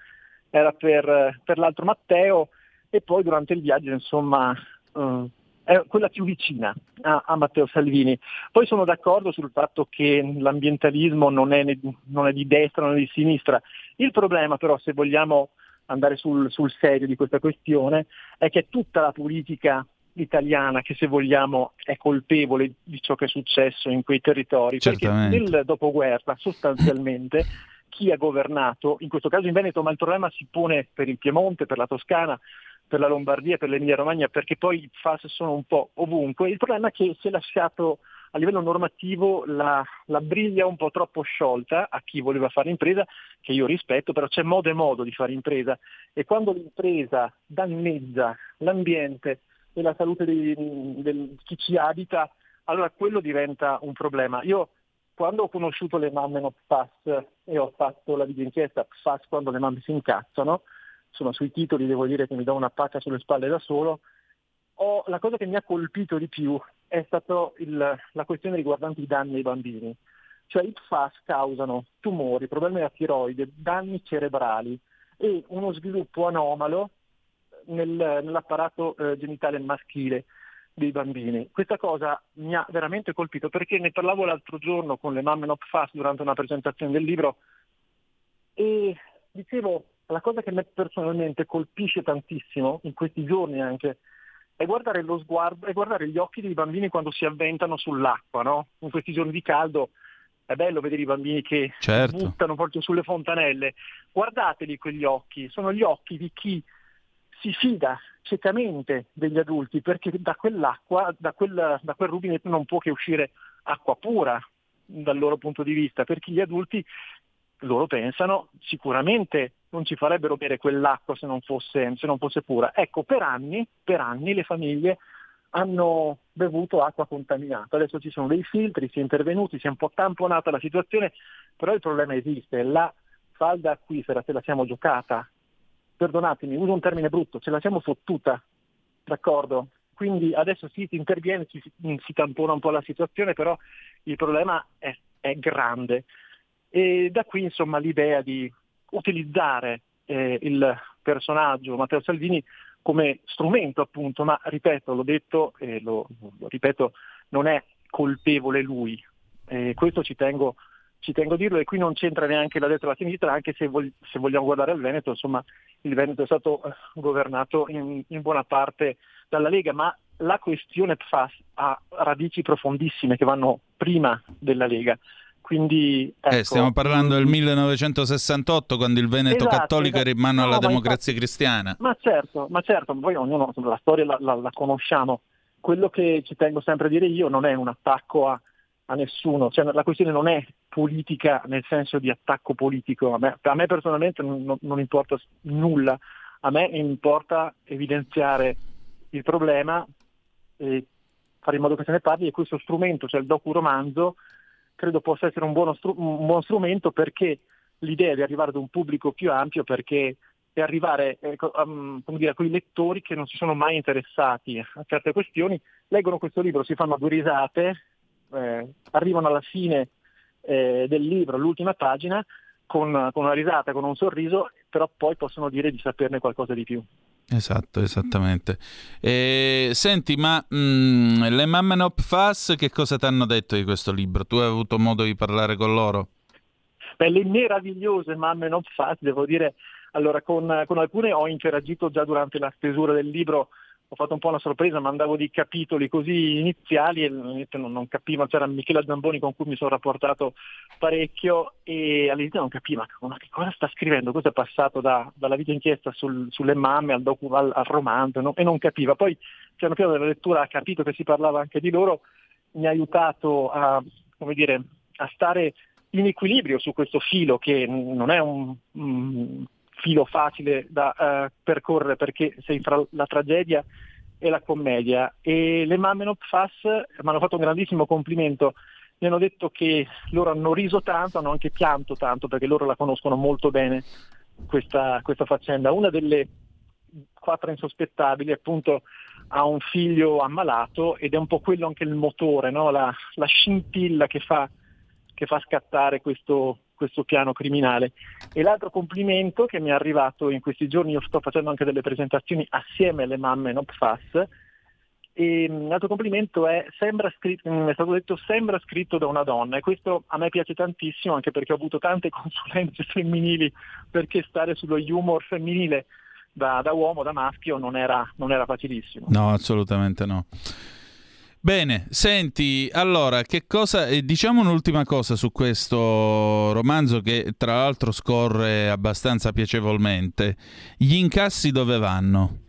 era per, per l'altro Matteo e poi durante il viaggio insomma uh, è quella più vicina a, a, Matteo Salvini. Poi sono d'accordo sul fatto che l'ambientalismo non è, non è, di destra, non è di sinistra. Il problema però, se vogliamo andare sul, sul serio di questa questione, è che tutta la politica italiana che se vogliamo è colpevole di ciò che è successo in quei territori, Certamente. perché nel dopoguerra sostanzialmente chi ha governato, in questo caso in Veneto, ma il problema si pone per il Piemonte, per la Toscana, per la Lombardia, per l'Emilia Romagna, perché poi i FAS sono un po' ovunque. Il problema è che si è lasciato a livello normativo la, la, briglia un po' troppo sciolta a chi voleva fare impresa, che io rispetto, però c'è modo e modo di fare impresa e quando l'impresa danneggia l'ambiente e la salute di, di chi ci abita, allora quello diventa un problema. Io quando ho conosciuto le mamme no PFAS e ho fatto la videoinchiesta PFAS quando le mamme si incazzano, sono sui titoli, devo dire che mi do una pacca sulle spalle da solo, ho, la cosa che mi ha colpito di più è stata la questione riguardante i danni ai bambini. Cioè i PFAS causano tumori, problemi alla tiroide, danni cerebrali e uno sviluppo anomalo nel, nell'apparato eh, genitale maschile dei bambini. Questa cosa mi ha veramente colpito perché ne parlavo l'altro giorno con le mamme not fast durante una presentazione del libro e dicevo la cosa che a me personalmente colpisce tantissimo in questi giorni anche è guardare lo sguardo e guardare gli occhi dei bambini quando si avventano sull'acqua, no? In questi giorni di caldo è bello vedere i bambini che certo. buttano proprio sulle fontanelle. Guardateli quegli occhi, sono gli occhi di chi si fida ciecamente degli adulti perché da quell'acqua, da quel, da quel rubinetto non può che uscire acqua pura dal loro punto di vista, perché gli adulti loro pensano sicuramente non ci farebbero bere quell'acqua se non fosse, se non fosse pura. Ecco, per anni, per anni le famiglie hanno bevuto acqua contaminata. Adesso ci sono dei filtri, si è intervenuti, si è un po' tamponata la situazione, però il problema esiste. La falda acquifera se la siamo giocata, perdonatemi, uso un termine brutto, ce la siamo fottuta, d'accordo? Quindi adesso si interviene, si, si tampona un po' la situazione, però il problema è, è grande. E da qui insomma l'idea di utilizzare eh, il personaggio Matteo Salvini come strumento appunto, ma ripeto, l'ho detto e lo, lo ripeto, non è colpevole lui. Eh, questo ci tengo, ci tengo, a dirlo e qui non c'entra neanche la destra e la sinistra, anche se, vog- se, vogliamo guardare al Veneto, insomma il Veneto è stato eh, governato in, in buona parte dalla Lega, ma la questione PFAS ha radici profondissime che vanno prima della Lega. Quindi, eh, ecco, eh, stiamo parlando del 1968 quando il Veneto esatto, cattolico esatto. era in mano no, alla democrazia infatti, cristiana. Ma certo, ma certo, poi ognuno la storia la, la, la, conosciamo. Quello che ci tengo sempre a dire io non è un attacco a, a nessuno, cioè, la questione non è politica nel senso di attacco politico, a me, a me personalmente non, non importa nulla, a me importa evidenziare il problema e fare in modo che se ne parli. E questo strumento, cioè il docu-romanzo, credo possa essere un, stru- un buon strumento perché l'idea di arrivare ad un pubblico più ampio perché è arrivare eh, um, dire, a quei lettori che non si sono mai interessati a certe questioni, leggono questo libro, si fanno due risate, eh, arrivano alla fine eh, del libro, all'ultima pagina, con, con una risata, con un sorriso, però poi possono dire di saperne qualcosa di più. Esatto, esattamente. E, senti, ma mh, mm, le mamme Nop Fas che cosa ti hanno detto di questo libro? Tu hai avuto modo di parlare con loro? Beh, le meravigliose mamme Nop Fas, devo dire, allora con, con alcune ho interagito già durante la stesura del libro ho fatto un po' una sorpresa, mandavo dei capitoli così iniziali e non, non capivo, c'era Michela Zamboni con cui mi sono rapportato parecchio e all'inizio non capiva ma che cosa sta scrivendo, cosa è passato da, dalla video inchiesta sul, sulle mamme al, docu, al, al romanzo no? e non capiva. Poi piano piano nella lettura ha capito che si parlava anche di loro, mi ha aiutato a, dire, a stare in equilibrio su questo filo che non è un, un filo facile da uh, percorrere perché sei fra la tragedia e la commedia. E le mamme Not Fas mi hanno fatto un grandissimo complimento. Mi hanno detto che loro hanno riso tanto, hanno anche pianto tanto perché loro la conoscono molto bene questa, questa faccenda. Una delle quattro insospettabili appunto ha un figlio ammalato ed è un po' quello anche il motore, no? la, la, scintilla che fa, che fa scattare questo, questo piano criminale. E l'altro complimento che mi è arrivato in questi giorni, io sto facendo anche delle presentazioni assieme alle mamme NOPFAS, e l'altro complimento è, scritto, è stato detto sembra scritto da una donna e questo a me piace tantissimo anche perché ho avuto tante consulenze femminili perché stare sullo humor femminile da, da uomo, da maschio non era, non era facilissimo. No, assolutamente no. Bene, senti, allora, che cosa, eh, diciamo un'ultima cosa su questo romanzo che tra l'altro scorre abbastanza piacevolmente. Gli incassi dove vanno?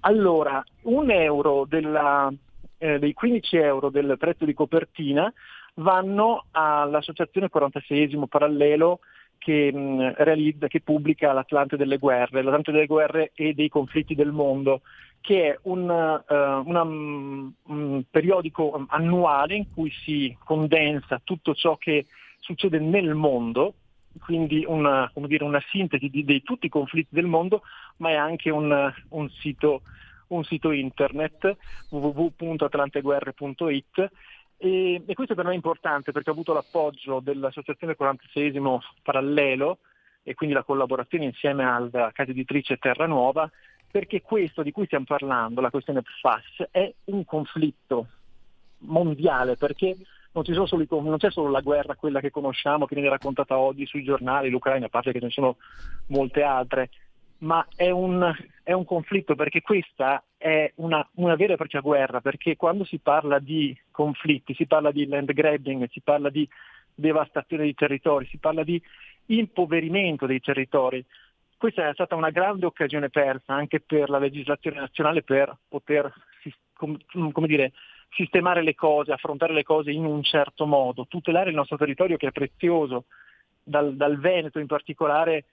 Allora, un euro della, eh, dei 15 euro del prezzo di copertina vanno all'associazione 46 parallelo che, mh, realizza, che pubblica l'Atlante delle guerre, l'Atlante delle guerre e dei conflitti del mondo, che è un, uh, una, un periodico annuale in cui si condensa tutto ciò che succede nel mondo, quindi una, dire, una sintesi di, di, tutti i conflitti del mondo, ma è anche un, un, sito, un sito, internet www.atlanteguerre.it e, e, questo per me è importante perché ho avuto l'appoggio dell'Associazione 46 Parallelo e quindi la collaborazione insieme alla casa editrice Terra Nuova, perché questo di cui stiamo parlando, la questione PFAS, è un conflitto mondiale perché non, solo, non, c'è solo la guerra, quella che conosciamo, che viene raccontata oggi sui giornali, l'Ucraina, a parte che ce ne sono molte altre, ma è un, è un conflitto perché questa è una, una, vera e propria guerra, perché quando si parla di conflitti, si parla di land grabbing, si parla di devastazione dei territori, si parla di impoverimento dei territori. Questa è stata una grande occasione persa anche per la legislazione nazionale per poter come dire, sistemare le cose, affrontare le cose in un certo modo, tutelare il nostro territorio che è prezioso, dal, dal Veneto in particolare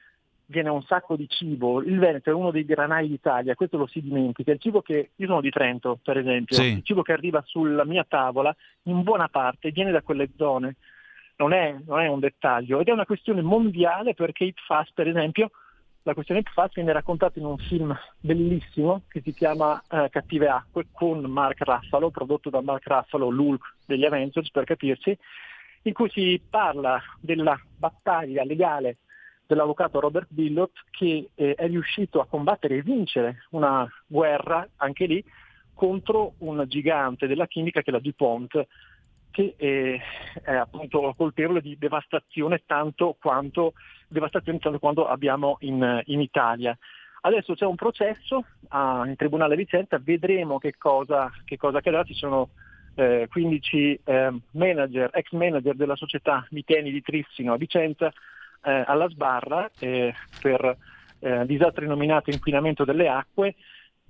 viene un sacco di cibo, il Veneto è uno dei granai d'Italia, questo lo si dimentica, il cibo che, io sono di Trento per esempio, sì. il cibo che arriva sulla mia tavola in buona parte viene da quelle zone, non è, non è un dettaglio ed è una questione mondiale perché IPFAS per esempio, la questione IPFAS viene raccontata in un film bellissimo che si chiama eh, Cattive Acque con Mark Ruffalo, prodotto da Mark Ruffalo, l'Ulk degli Avengers per capirci, in cui si parla della battaglia legale dell'avvocato Robert Billot che eh, è riuscito a combattere e vincere una guerra anche lì contro un gigante della chimica che è la DuPont che è, è appunto colpevole di devastazione tanto quanto, devastazione tanto quanto abbiamo in, in Italia. Adesso c'è un processo a, in Tribunale Vicenza, vedremo che cosa, che cosa accadrà, ci sono eh, 15 eh, manager, ex manager della società Miteni di Trissino a Vicenza eh, alla sbarra eh, per eh, disastri nominato inquinamento delle acque.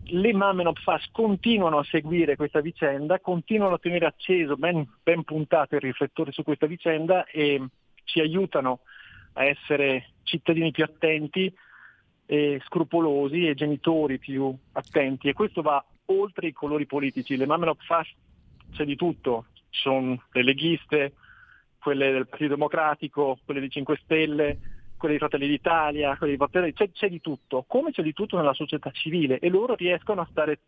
Le mamme NOPFAS continuano a seguire questa vicenda, continuano a tenere acceso, ben, ben puntato il riflettore su questa vicenda e ci aiutano a essere cittadini più attenti, e scrupolosi e genitori più attenti e questo va oltre i colori politici. Le mamme NOPFAS c'è di tutto, ci sono le leghiste, quelle del Partito Democratico, quelle di 5 Stelle, quelle di Fratelli d'Italia, quelle di Fratelli, c'è, c'è di tutto, come c'è di tutto nella società civile e loro riescono a stare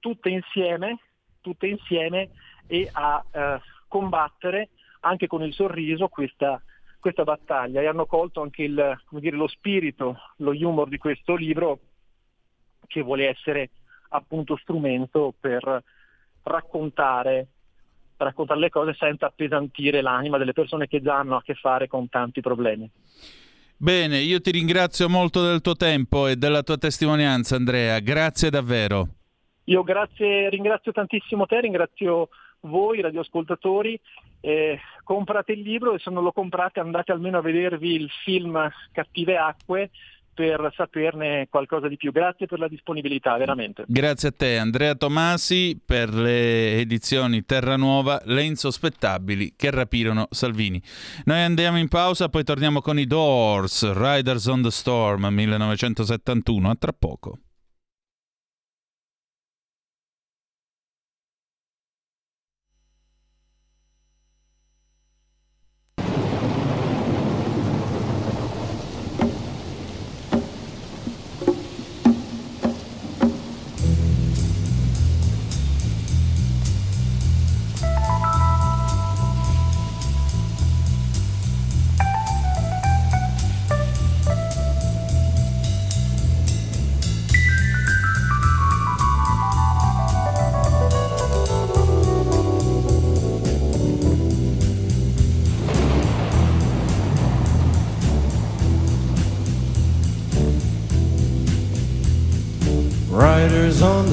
tutte insieme, tutte insieme e a eh, combattere anche con il sorriso questa, questa battaglia e hanno colto anche il, dire, lo spirito, lo humor di questo libro che vuole essere appunto strumento per raccontare raccontare le cose senza appesantire l'anima delle persone che già hanno a che fare con tanti problemi. Bene, io ti ringrazio molto del tuo tempo e della tua testimonianza Andrea, grazie davvero. Io grazie, ringrazio tantissimo te, ringrazio voi radioascoltatori, eh, comprate il libro e se non lo comprate andate almeno a vedervi il film Cattive Acque per saperne qualcosa di più. Grazie per la disponibilità, veramente. Grazie a te, Andrea Tomasi, per le edizioni Terra Nuova, le insospettabili che rapirono Salvini. Noi andiamo in pausa, poi torniamo con i Doors, Riders on the Storm 1971. A tra poco.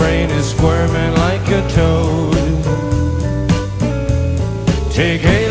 brain is squirming like a toad. Take a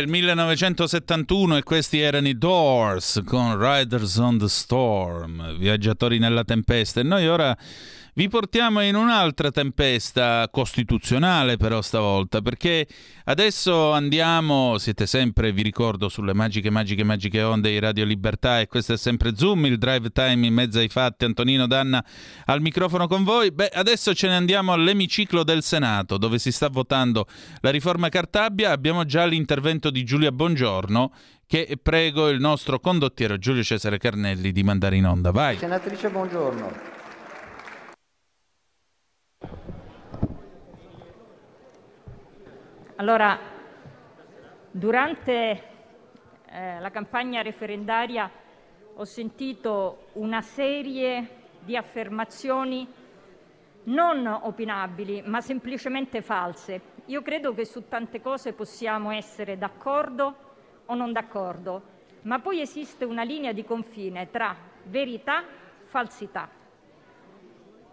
il 1971 e questi erano i Doors con Riders on the Storm, viaggiatori nella tempesta. E noi ora vi portiamo in un'altra tempesta costituzionale però stavolta, perché adesso andiamo, siete sempre, vi ricordo, sulle magiche, magiche, magiche onde di Radio Libertà e questo è sempre Zoom, il drive time in mezzo ai fatti, Antonino Danna al microfono con voi. Beh, adesso ce ne andiamo all'emiciclo del Senato, dove si sta votando la riforma Cartabia, abbiamo già l'intervento di Giulia Bongiorno che prego il nostro condottiero Giulio Cesare Carnelli di mandare in onda. Vai. Senatrice, buongiorno. Allora, durante eh, la campagna referendaria ho sentito una serie di affermazioni non opinabili, ma semplicemente false. Io credo che su tante cose possiamo essere d'accordo o non d'accordo, ma poi esiste una linea di confine tra verità e falsità.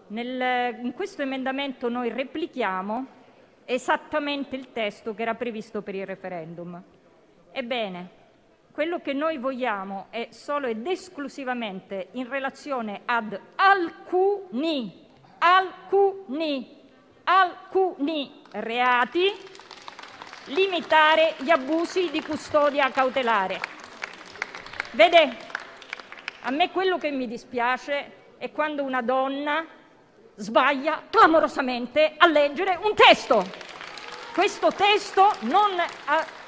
Nel, in questo emendamento noi replichiamo esattamente il testo che era previsto per il referendum. Ebbene, quello che noi vogliamo è solo ed esclusivamente in relazione ad alcuni, alcuni, alcuni reati limitare gli abusi di custodia cautelare. Vede, a me quello che mi dispiace è quando una donna sbaglia clamorosamente a leggere un testo. Questo testo non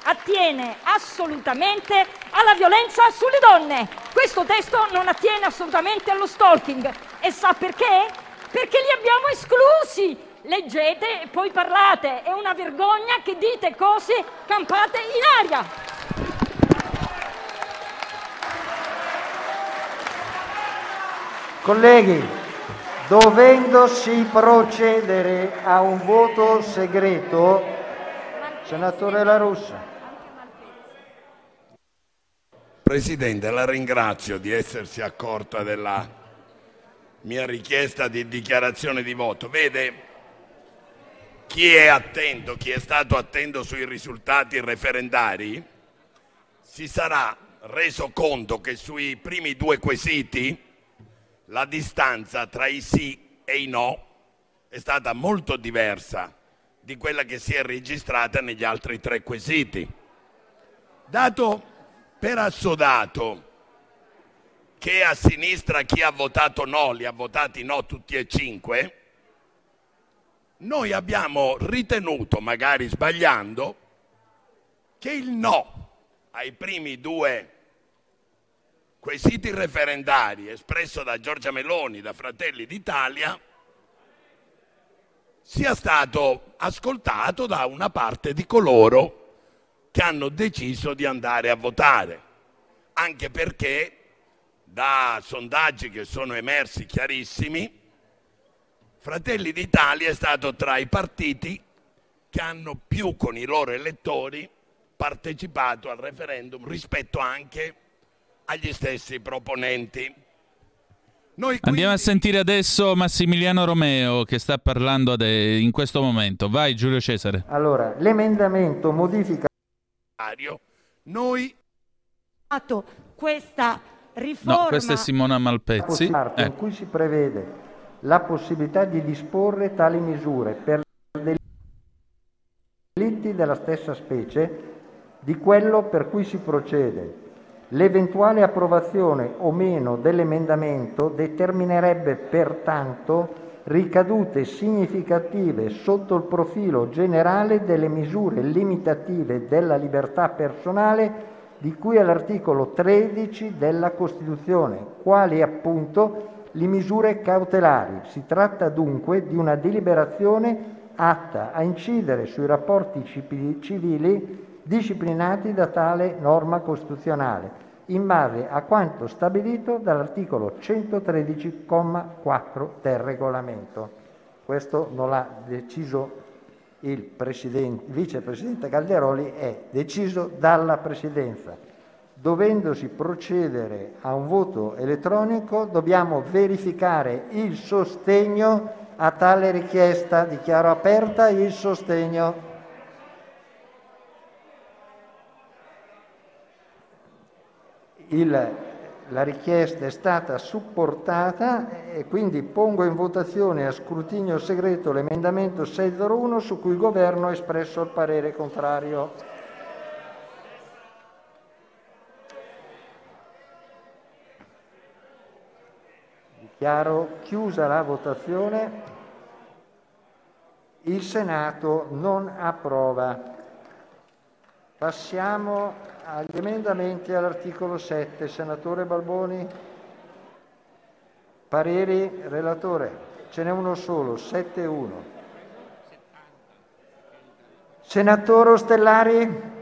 attiene assolutamente alla violenza sulle donne. Questo testo non attiene assolutamente allo stalking. E sa perché? Perché li abbiamo esclusi. Leggete e poi parlate. È una vergogna che dite cose campate in aria. Colleghi, dovendosi procedere a un voto segreto, senatore La Russa. Presidente, la ringrazio di essersi accorta della mia richiesta di dichiarazione di voto. Vede, chi è attento, chi è stato attento sui risultati referendari, si sarà reso conto che sui primi due quesiti la distanza tra i sì e i no è stata molto diversa di quella che si è registrata negli altri tre quesiti. Dato per assodato che a sinistra chi ha votato no li ha votati no tutti e cinque, noi abbiamo ritenuto, magari sbagliando, che il no ai primi due quesiti referendari espresso da Giorgia Meloni, da Fratelli d'Italia, sia stato ascoltato da una parte di coloro che hanno deciso di andare a votare, anche perché da sondaggi che sono emersi chiarissimi, Fratelli d'Italia è stato tra i partiti che hanno più con i loro elettori partecipato al referendum rispetto anche agli stessi proponenti. Noi quindi... Andiamo a sentire adesso Massimiliano Romeo che sta parlando ade- in questo momento. Vai Giulio Cesare. Allora, l'emendamento modifica Noi questa riforma No, questa è Simona Malpezzi. in Eh, cui si prevede la possibilità di disporre tali misure per delitti della stessa specie di quello per cui si procede. L'eventuale approvazione o meno dell'emendamento determinerebbe pertanto ricadute significative sotto il profilo generale delle misure limitative della libertà personale di cui all'articolo 13 della Costituzione, quali appunto le misure cautelari. Si tratta dunque di una deliberazione atta a incidere sui rapporti civili disciplinati da tale norma costituzionale, in base a quanto stabilito dall'articolo 113,4 del regolamento. Questo non l'ha deciso il presidente- vicepresidente Calderoli, è deciso dalla Presidenza. Dovendosi procedere a un voto elettronico, dobbiamo verificare il sostegno a tale richiesta. Dichiaro aperta il sostegno. Il- la richiesta è stata supportata e quindi pongo in votazione a scrutinio segreto l'emendamento 601 su cui il Governo ha espresso il parere contrario. Dichiaro chiusa la votazione. Il Senato non approva. Passiamo agli emendamenti all'articolo 7. Senatore Balboni. Pareri, relatore. Ce n'è uno solo, 7-1. Senatore Ostellari.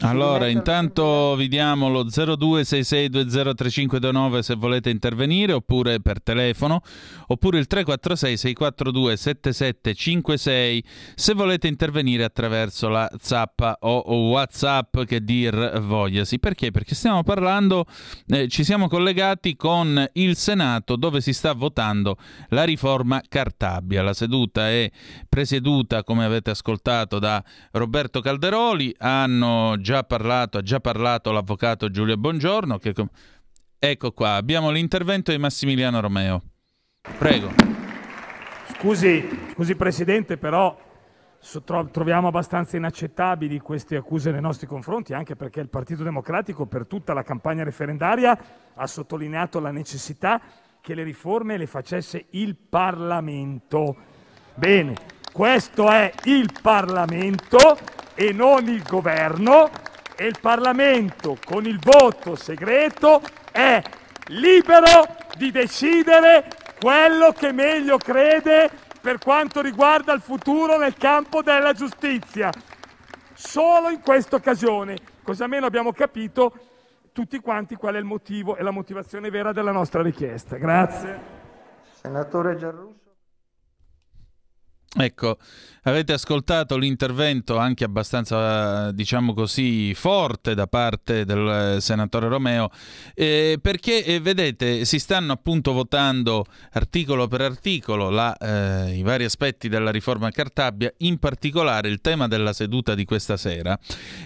Allora, intanto vi diamo lo 0266203529 se volete intervenire, oppure per telefono, oppure il 346-642-7756 se volete intervenire attraverso la zappa o WhatsApp che dir vogliasi. Perché? Perché stiamo parlando, eh, ci siamo collegati con il Senato dove si sta votando la riforma Cartabia. La seduta è presieduta, come avete ascoltato, da Roberto Calderoli. Hanno già parlato, ha già parlato l'avvocato Giulio Bongiorno. Che... Ecco qua, abbiamo l'intervento di Massimiliano Romeo. Prego. Scusi, scusi Presidente, però troviamo abbastanza inaccettabili queste accuse nei nostri confronti, anche perché il Partito Democratico per tutta la campagna referendaria ha sottolineato la necessità che le riforme le facesse il Parlamento. Bene, questo è il Parlamento e non il Governo e il Parlamento con il voto segreto è libero di decidere quello che meglio crede per quanto riguarda il futuro nel campo della giustizia. Solo in questa occasione, così almeno abbiamo capito tutti quanti qual è il motivo e la motivazione vera della nostra richiesta. Grazie. Senatore Giarrusso. Ecco, avete ascoltato l'intervento anche abbastanza, diciamo così, forte da parte del eh, senatore Romeo, eh, perché eh, vedete, si stanno appunto votando articolo per articolo la, eh, i vari aspetti della riforma Cartabia, in particolare il tema della seduta di questa sera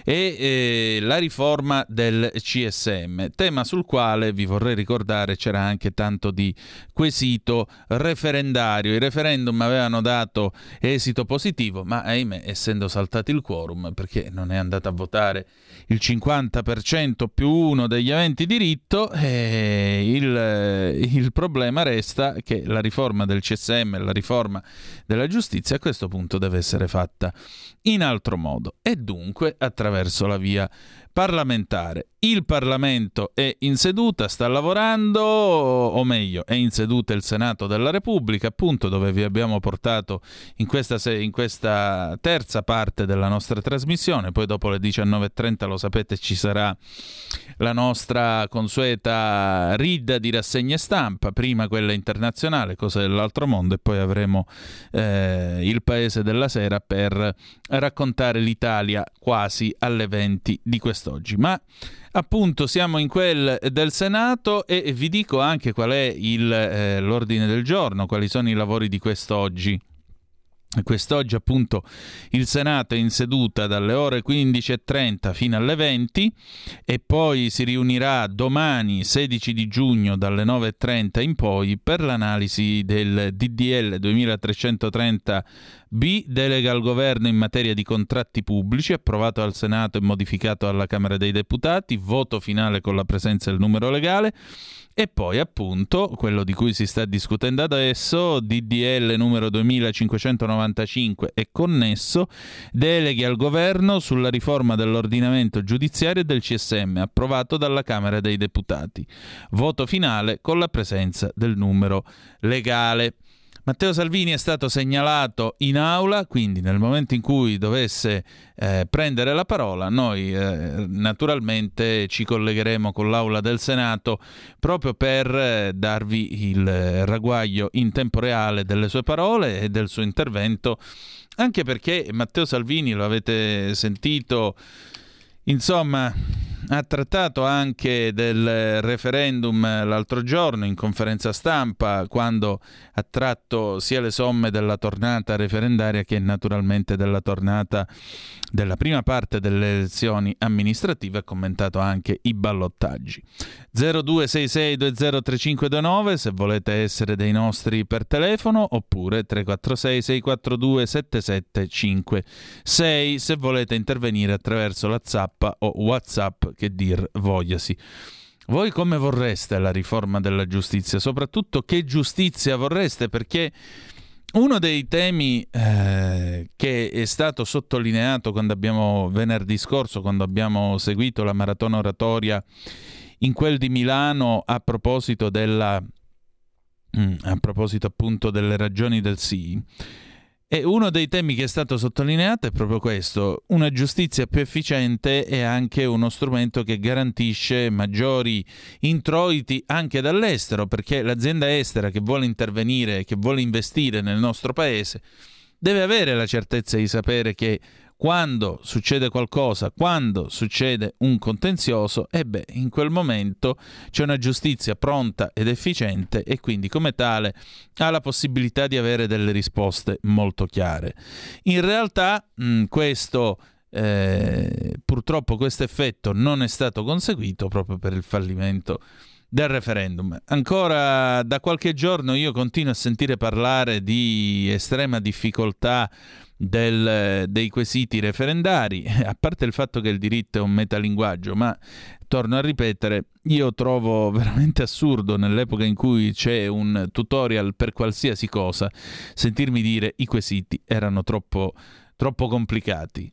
e eh, la riforma del CSM, tema sul quale vi vorrei ricordare c'era anche tanto di quesito referendario. I referendum avevano dato esito positivo, ma ahimè, essendo saltati il quorum, perché non è andato a votare il 50% più uno degli aventi diritto, eh, il, il problema resta che la riforma del CSM, la riforma della giustizia, a questo punto deve essere fatta in altro modo. E dunque attraverso la via parlamentare. Il Parlamento è in seduta, sta lavorando, o meglio, è in seduta il Senato della Repubblica, appunto dove vi abbiamo portato in questa, in questa terza parte della nostra trasmissione. Poi dopo le 19.30, lo sapete, ci sarà la nostra consueta rida di rassegne stampa, prima quella internazionale, cose dell'altro mondo, e poi avremo eh, il Paese della Sera per raccontare l'Italia quasi alle 20 di quest'oggi. Ma appunto siamo in quel del Senato e vi dico anche qual è il, eh, l'ordine del giorno, quali sono i lavori di quest'oggi. Quest'oggi appunto il Senato è in seduta dalle ore 15.30 fino alle 20 e poi si riunirà domani 16 di giugno dalle 9.30 in poi per l'analisi del DDL 2330B, delega al governo in materia di contratti pubblici, approvato al Senato e modificato alla Camera dei Deputati, voto finale con la presenza del numero legale. E poi appunto quello di cui si sta discutendo adesso, DDL numero 2595 e connesso, deleghi al governo sulla riforma dell'ordinamento giudiziario e del CSM, approvato dalla Camera dei Deputati. Voto finale con la presenza del numero legale. Matteo Salvini è stato segnalato in aula, quindi nel momento in cui dovesse eh, prendere la parola, noi eh, naturalmente ci collegheremo con l'aula del Senato proprio per eh, darvi il ragguaglio in tempo reale delle sue parole e del suo intervento, anche perché Matteo Salvini, lo avete sentito, insomma, ha trattato anche del referendum l'altro giorno in conferenza stampa quando ha tratto sia le somme della tornata referendaria che naturalmente della tornata della prima parte delle elezioni amministrative ha commentato anche i ballottaggi. 0266203529 se volete essere dei nostri per telefono oppure 346 642 7756 se volete intervenire attraverso la zappa o whatsapp che dir vogliasi. Voi come vorreste la riforma della giustizia? Soprattutto che giustizia vorreste? Perché uno dei temi eh, che è stato sottolineato quando abbiamo venerdì scorso, quando abbiamo seguito la maratona oratoria in quel di Milano a proposito della mm, a proposito appunto delle ragioni del sì, e uno dei temi che è stato sottolineato è proprio questo, una giustizia più efficiente è anche uno strumento che garantisce maggiori introiti anche dall'estero, perché l'azienda estera che vuole intervenire, che vuole investire nel nostro paese, deve avere la certezza di sapere che quando succede qualcosa, quando succede un contenzioso, e in quel momento c'è una giustizia pronta ed efficiente e quindi come tale ha la possibilità di avere delle risposte molto chiare. In realtà mh, questo eh, purtroppo questo effetto non è stato conseguito proprio per il fallimento del referendum. Ancora da qualche giorno io continuo a sentire parlare di estrema difficoltà del, dei quesiti referendari, a parte il fatto che il diritto è un metalinguaggio, ma torno a ripetere, io trovo veramente assurdo nell'epoca in cui c'è un tutorial per qualsiasi cosa, sentirmi dire i quesiti erano troppo, troppo complicati.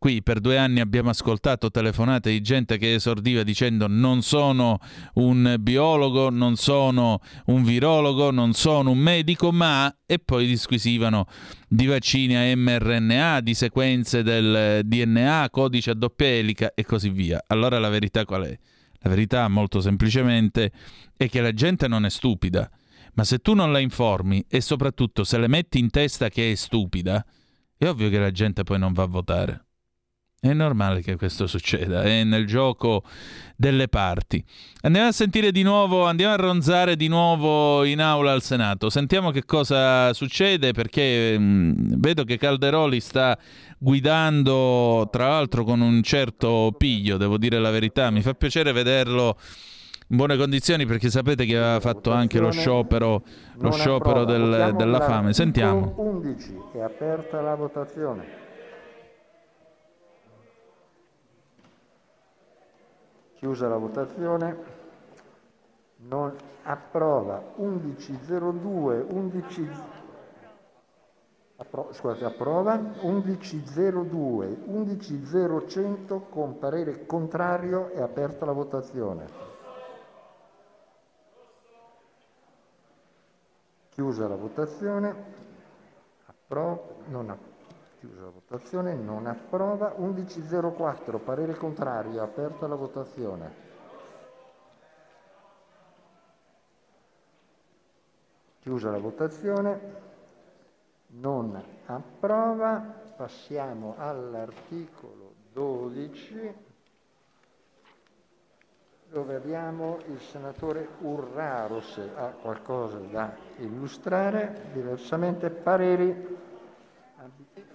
Qui per due anni abbiamo ascoltato telefonate di gente che esordiva dicendo non sono un biologo, non sono un virologo, non sono un medico, ma e poi disquisivano di vaccini a mRNA, di sequenze del DNA, codice a doppia elica e così via. Allora la verità qual è? La verità molto semplicemente è che la gente non è stupida, ma se tu non la informi e soprattutto se le metti in testa che è stupida, è ovvio che la gente poi non va a votare. È normale che questo succeda, è nel gioco delle parti. Andiamo a sentire di nuovo, andiamo a ronzare di nuovo in aula al Senato. Sentiamo che cosa succede perché mh, mm, vedo che Calderoli sta guidando, tra l'altro con un certo piglio, devo dire la verità. Mi fa piacere vederlo in buone condizioni perché sapete che aveva fatto anche lo sciopero, lo sciopero del, della fame. Sentiamo. 11 è aperta la votazione. Chiusa la votazione. Non approva 1102, 11 appro, scusate, approva 1102, 11100 con parere contrario è aperta la votazione. Chiusa la votazione. Approva, non approva. Chiusa la votazione, non approva. 11.04, parere contrario, aperta la votazione. Chiusa la votazione, non approva. Passiamo all'articolo 12 dove abbiamo il senatore Urraro se ha qualcosa da illustrare, diversamente pareri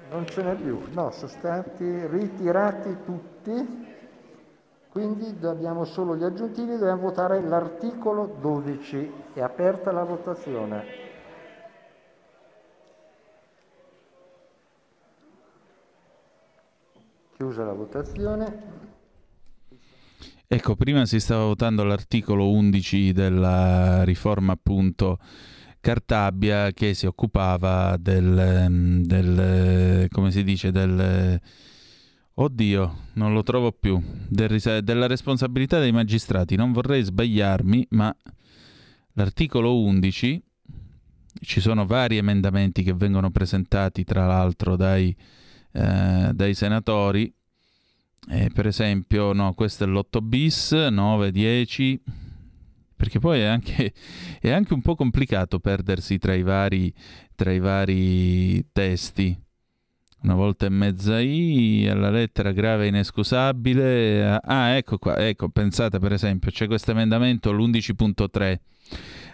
non ce n'è più, no, sono stati ritirati tutti, quindi abbiamo solo gli aggiuntivi, dobbiamo votare l'articolo 12. È aperta la votazione. Chiusa la votazione. Ecco, prima si stava votando l'articolo 11 della riforma appunto Cartabia che si occupava del, ehm, del come si dice, del... Oddio, non lo trovo più. Del, della responsabilità dei magistrati. Non vorrei sbagliarmi, ma l'articolo 11 ci sono vari emendamenti che vengono presentati, tra l'altro, dai, eh, dai senatori. Eh, per esempio, no, questo è l'8 bis, 9, 10, perché poi è anche, è anche un po' complicato perdersi tra i vari, tra i vari testi. una volta e mezza I, alla lettera grave e inescusabile. Ah, ecco qua, ecco, pensate per esempio, c'è questo emendamento, l'11.3.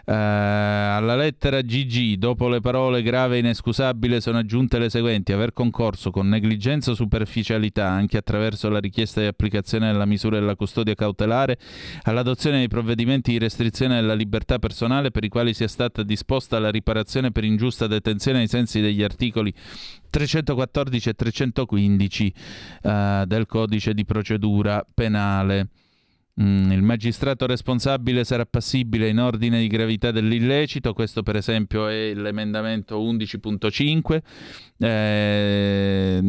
Uh, alla lettera GG, dopo le parole grave e inescusabile, sono aggiunte le seguenti: aver concorso con negligenza o superficialità, anche attraverso la richiesta di applicazione della misura della custodia cautelare, all'adozione dei provvedimenti di restrizione della libertà personale per i quali sia stata disposta la riparazione per ingiusta detenzione ai sensi degli articoli 314 e 315 uh, del codice di procedura penale. Mm, il magistrato responsabile sarà passibile in ordine di gravità dell'illecito, questo per esempio è l'emendamento 11.5, eh,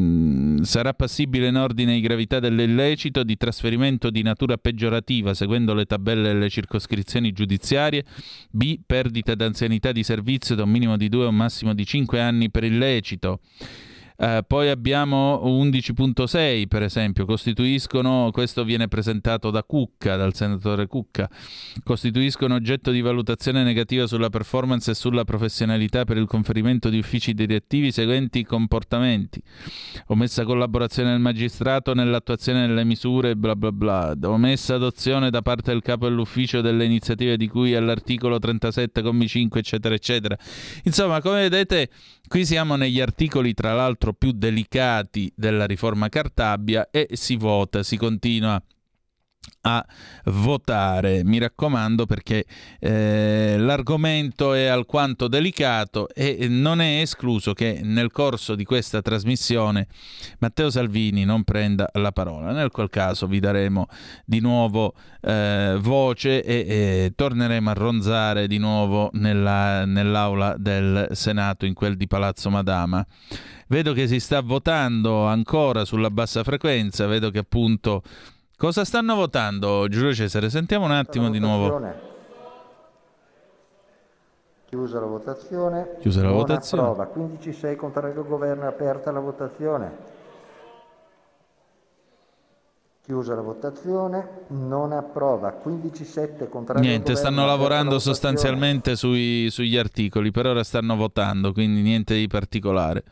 sarà passibile in ordine di gravità dell'illecito di trasferimento di natura peggiorativa seguendo le tabelle delle circoscrizioni giudiziarie, B perdita d'anzianità di servizio da un minimo di 2 a un massimo di 5 anni per illecito. Uh, poi abbiamo 11.6 per esempio, costituiscono, questo viene presentato da Cucca, dal senatore Cucca, costituiscono oggetto di valutazione negativa sulla performance e sulla professionalità per il conferimento di uffici direttivi seguenti comportamenti. Omessa collaborazione del magistrato nell'attuazione delle misure, bla bla bla. Omessa adozione da parte del capo dell'ufficio delle iniziative di cui all'articolo 37,5 eccetera eccetera. Insomma, come vedete Qui siamo negli articoli, tra l'altro, più delicati della riforma Cartabia e si vota, si continua a votare. Mi raccomando perché eh, l'argomento è alquanto delicato e non è escluso che nel corso di questa trasmissione Matteo Salvini non prenda la parola. Nel qual caso vi daremo di nuovo eh, voce e, e, torneremo a ronzare di nuovo nella, nell'aula del Senato, in quel di Palazzo Madama. Vedo che si sta votando ancora sulla bassa frequenza, vedo che appunto Cosa stanno votando, Giulio Cesare? Sentiamo un attimo di nuovo. Chiusa la votazione. Chiusa la Non votazione. Approva. 15-6 contrario al governo, aperta la votazione. Chiusa la votazione, non approva. 15-7 contrario Niente, stanno lavorando la sostanzialmente sui- sugli articoli, per ora stanno votando, quindi niente di particolare.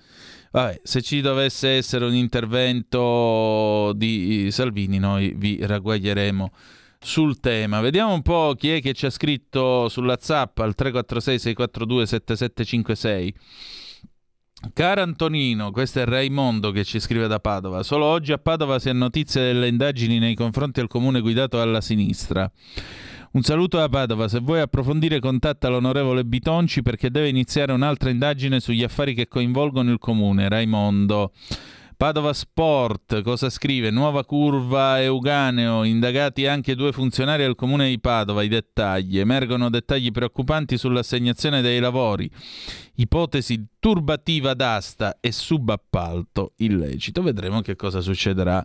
Vabbè, se ci dovesse essere un intervento di Salvini, noi vi ragguaglieremo sul tema. Vediamo un po' chi è che ci ha scritto sulla zap al 346 642 7756. Caro Antonino, questo è Raimondo che ci scrive da Padova. Solo oggi a Padova si ha notizia delle indagini nei confronti del comune guidato dalla sinistra. Un saluto da Padova, se vuoi approfondire contatta l'onorevole Bitonci perché deve iniziare un'altra indagine sugli affari che coinvolgono il comune. Raimondo. Padova Sport, cosa scrive? Nuova curva Euganeo, indagati anche due funzionari del comune di Padova, i dettagli. Emergono dettagli preoccupanti sull'assegnazione dei lavori. Ipotesi turbativa d'asta e subappalto illecito. Vedremo che cosa succederà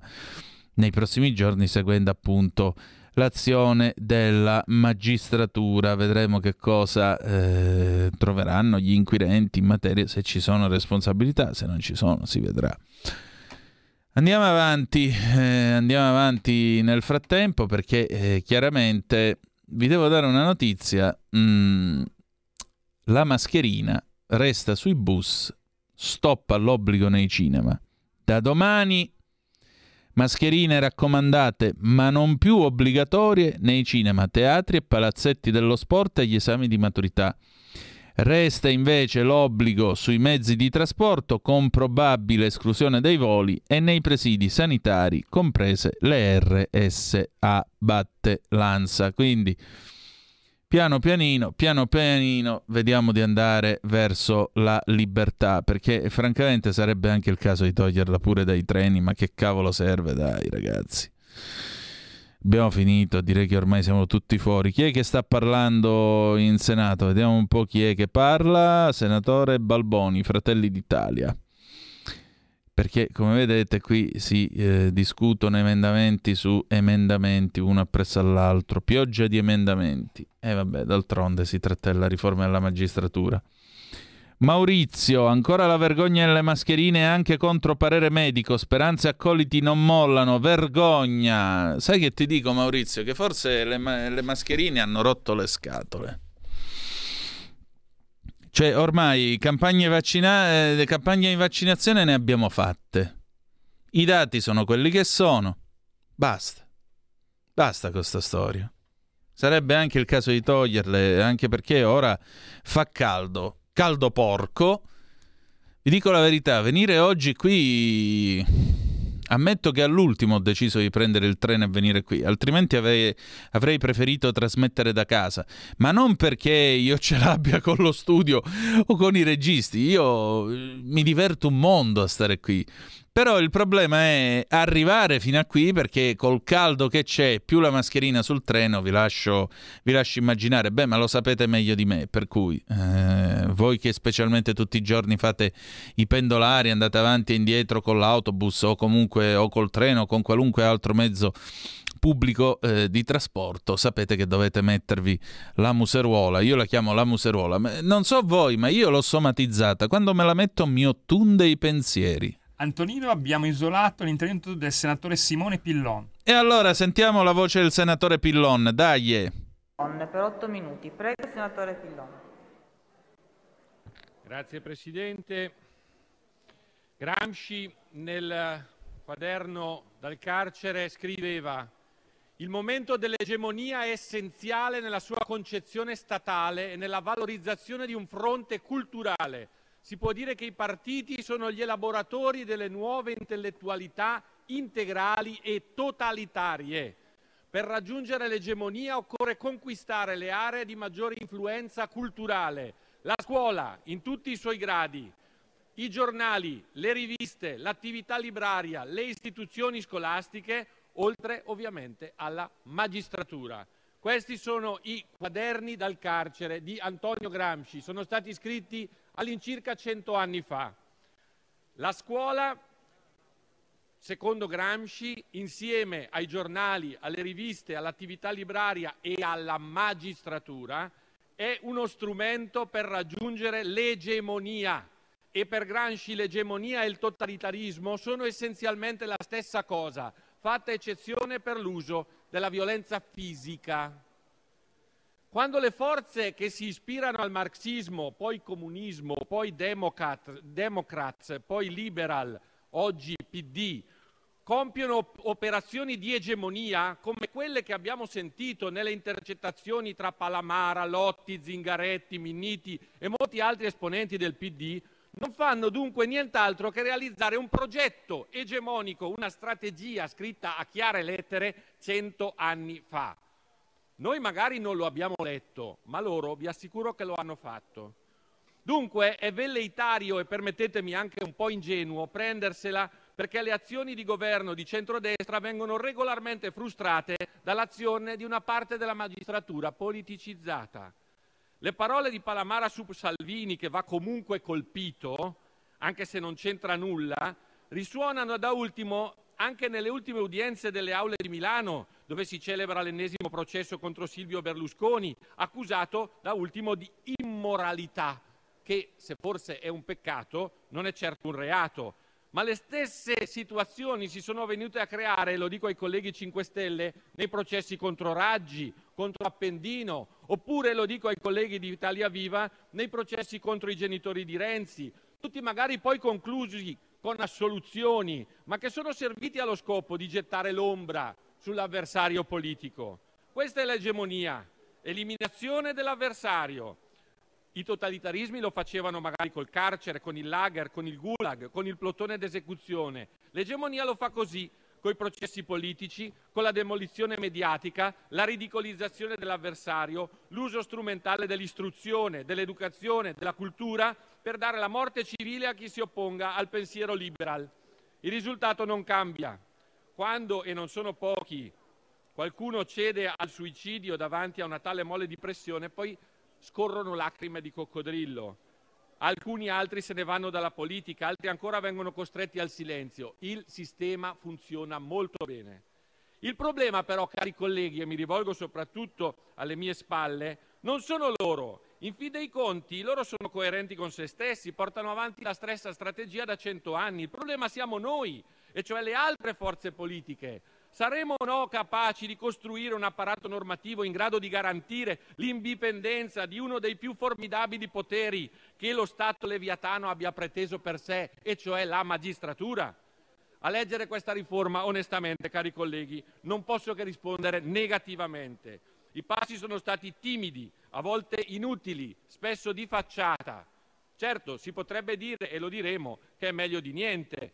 nei prossimi giorni seguendo appunto l'azione della magistratura. Vedremo che cosa eh, troveranno gli inquirenti in materia, se ci sono responsabilità, se non ci sono si vedrà. Andiamo avanti, eh, andiamo avanti nel frattempo perché eh, chiaramente vi devo dare una notizia. Mm, la mascherina resta sui bus, stop all'obbligo nei cinema. Da domani mascherine raccomandate ma non più obbligatorie nei cinema, teatri e palazzetti dello sport e gli esami di maturità. Resta invece l'obbligo sui mezzi di trasporto con probabile esclusione dei voli e nei presidi sanitari, comprese le RSA, batte l'ANSA. Quindi piano pianino, piano pianino vediamo di andare verso la libertà, perché francamente sarebbe anche il caso di toglierla pure dai treni, ma che cavolo serve, dai ragazzi. Abbiamo finito, direi che ormai siamo tutti fuori. Chi è che sta parlando in Senato? Vediamo un po' chi è che parla. Senatore Balboni, Fratelli d'Italia. Perché come vedete qui si eh, discutono emendamenti su emendamenti, uno appresso all'altro, pioggia di emendamenti. E vabbè, d'altronde si tratta della riforma della magistratura. Maurizio, ancora la vergogna nelle mascherine anche contro parere medico. Speranze accoliti non mollano. Vergogna. Sai che ti dico, Maurizio? Che forse le, ma- le mascherine hanno rotto le scatole. Cioè, ormai campagne, vaccina- eh, campagne di vaccinazione ne abbiamo fatte. I dati sono quelli che sono. Basta. Basta con questa storia. Sarebbe anche il caso di toglierle, anche perché ora fa caldo, caldo porco. Vi dico la verità, venire oggi qui... Ammetto che all'ultimo ho deciso di prendere il treno e venire qui, altrimenti avrei, avrei preferito trasmettere da casa. Ma non perché io ce l'abbia con lo studio o con i registi, io eh, mi diverto un mondo a stare qui. Però il problema è arrivare fino a qui perché col caldo che c'è, più la mascherina sul treno, vi lascio, vi lascio immaginare, beh, ma lo sapete meglio di me, per cui eh, voi che specialmente tutti i giorni fate i pendolari, andate avanti e indietro con l'autobus o comunque o col treno o con qualunque altro mezzo pubblico eh, di trasporto, sapete che dovete mettervi la museruola. Io la chiamo la museruola. Non so voi, ma io l'ho somatizzata. Quando me la metto mi ottunde i pensieri. Antonino abbiamo isolato l'intervento del senatore Simone Pillon. E allora sentiamo la voce del senatore Pillon, dai. Per otto minuti. Prego, senatore Pillon. Grazie Presidente. Gramsci nel quaderno dal carcere scriveva il momento dell'egemonia è essenziale nella sua concezione statale e nella valorizzazione di un fronte culturale si può dire che i partiti sono gli elaboratori delle nuove intellettualità integrali e totalitarie. Per raggiungere l'egemonia occorre conquistare le aree di maggiore influenza culturale, la scuola in tutti i suoi gradi, i giornali, le riviste, l'attività libraria, le istituzioni scolastiche, oltre ovviamente alla magistratura. Questi sono i quaderni dal carcere di Antonio Gramsci, sono stati scritti all'incirca cento anni fa. La scuola, secondo Gramsci, insieme ai giornali, alle riviste, all'attività libraria e alla magistratura, è uno strumento per raggiungere l'egemonia. E per Gramsci l'egemonia e il totalitarismo sono essenzialmente la stessa cosa, fatta eccezione per l'uso della violenza fisica. Quando le forze che si ispirano al marxismo, poi comunismo, poi democrat, democrats, poi liberal, oggi PD, compiono operazioni di egemonia come quelle che abbiamo sentito nelle intercettazioni tra Palamara, Lotti, Zingaretti, Minniti e molti altri esponenti del PD, non fanno dunque nient'altro che realizzare un progetto egemonico, una strategia scritta a chiare lettere cento anni fa. Noi magari non lo abbiamo letto, ma loro vi assicuro che lo hanno fatto. Dunque è velleitario e permettetemi anche un po' ingenuo prendersela perché le azioni di governo di centrodestra vengono regolarmente frustrate dall'azione di una parte della magistratura politicizzata. Le parole di Palamara su Salvini, che va comunque colpito, anche se non c'entra nulla, risuonano da ultimo anche nelle ultime udienze delle aule di Milano, dove si celebra l'ennesimo processo contro Silvio Berlusconi, accusato da ultimo di immoralità, che se forse è un peccato, non è certo un reato. Ma le stesse situazioni si sono venute a creare, lo dico ai colleghi 5 Stelle, nei processi contro Raggi, contro Appendino, oppure lo dico ai colleghi di Italia Viva, nei processi contro i genitori di Renzi, tutti magari poi conclusi con assoluzioni, ma che sono serviti allo scopo di gettare l'ombra sull'avversario politico. Questa è l'egemonia, eliminazione dell'avversario. I totalitarismi lo facevano magari col carcere, con il lager, con il gulag, con il plotone d'esecuzione. L'egemonia lo fa così, con i processi politici, con la demolizione mediatica, la ridicolizzazione dell'avversario, l'uso strumentale dell'istruzione, dell'educazione, della cultura per dare la morte civile a chi si opponga al pensiero liberal. Il risultato non cambia. Quando, e non sono pochi, qualcuno cede al suicidio davanti a una tale mole di pressione, poi scorrono lacrime di coccodrillo alcuni altri se ne vanno dalla politica, altri ancora vengono costretti al silenzio. Il sistema funziona molto bene. Il problema però, cari colleghi, e mi rivolgo soprattutto alle mie spalle, non sono loro. In fin dei conti, loro sono coerenti con se stessi, portano avanti la stessa strategia da cento anni. Il problema siamo noi, e cioè le altre forze politiche. Saremo o no capaci di costruire un apparato normativo in grado di garantire l'indipendenza di uno dei più formidabili poteri che lo Stato leviatano abbia preteso per sé, e cioè la magistratura? A leggere questa riforma, onestamente, cari colleghi, non posso che rispondere negativamente. I passi sono stati timidi, a volte inutili, spesso di facciata. Certo, si potrebbe dire, e lo diremo, che è meglio di niente,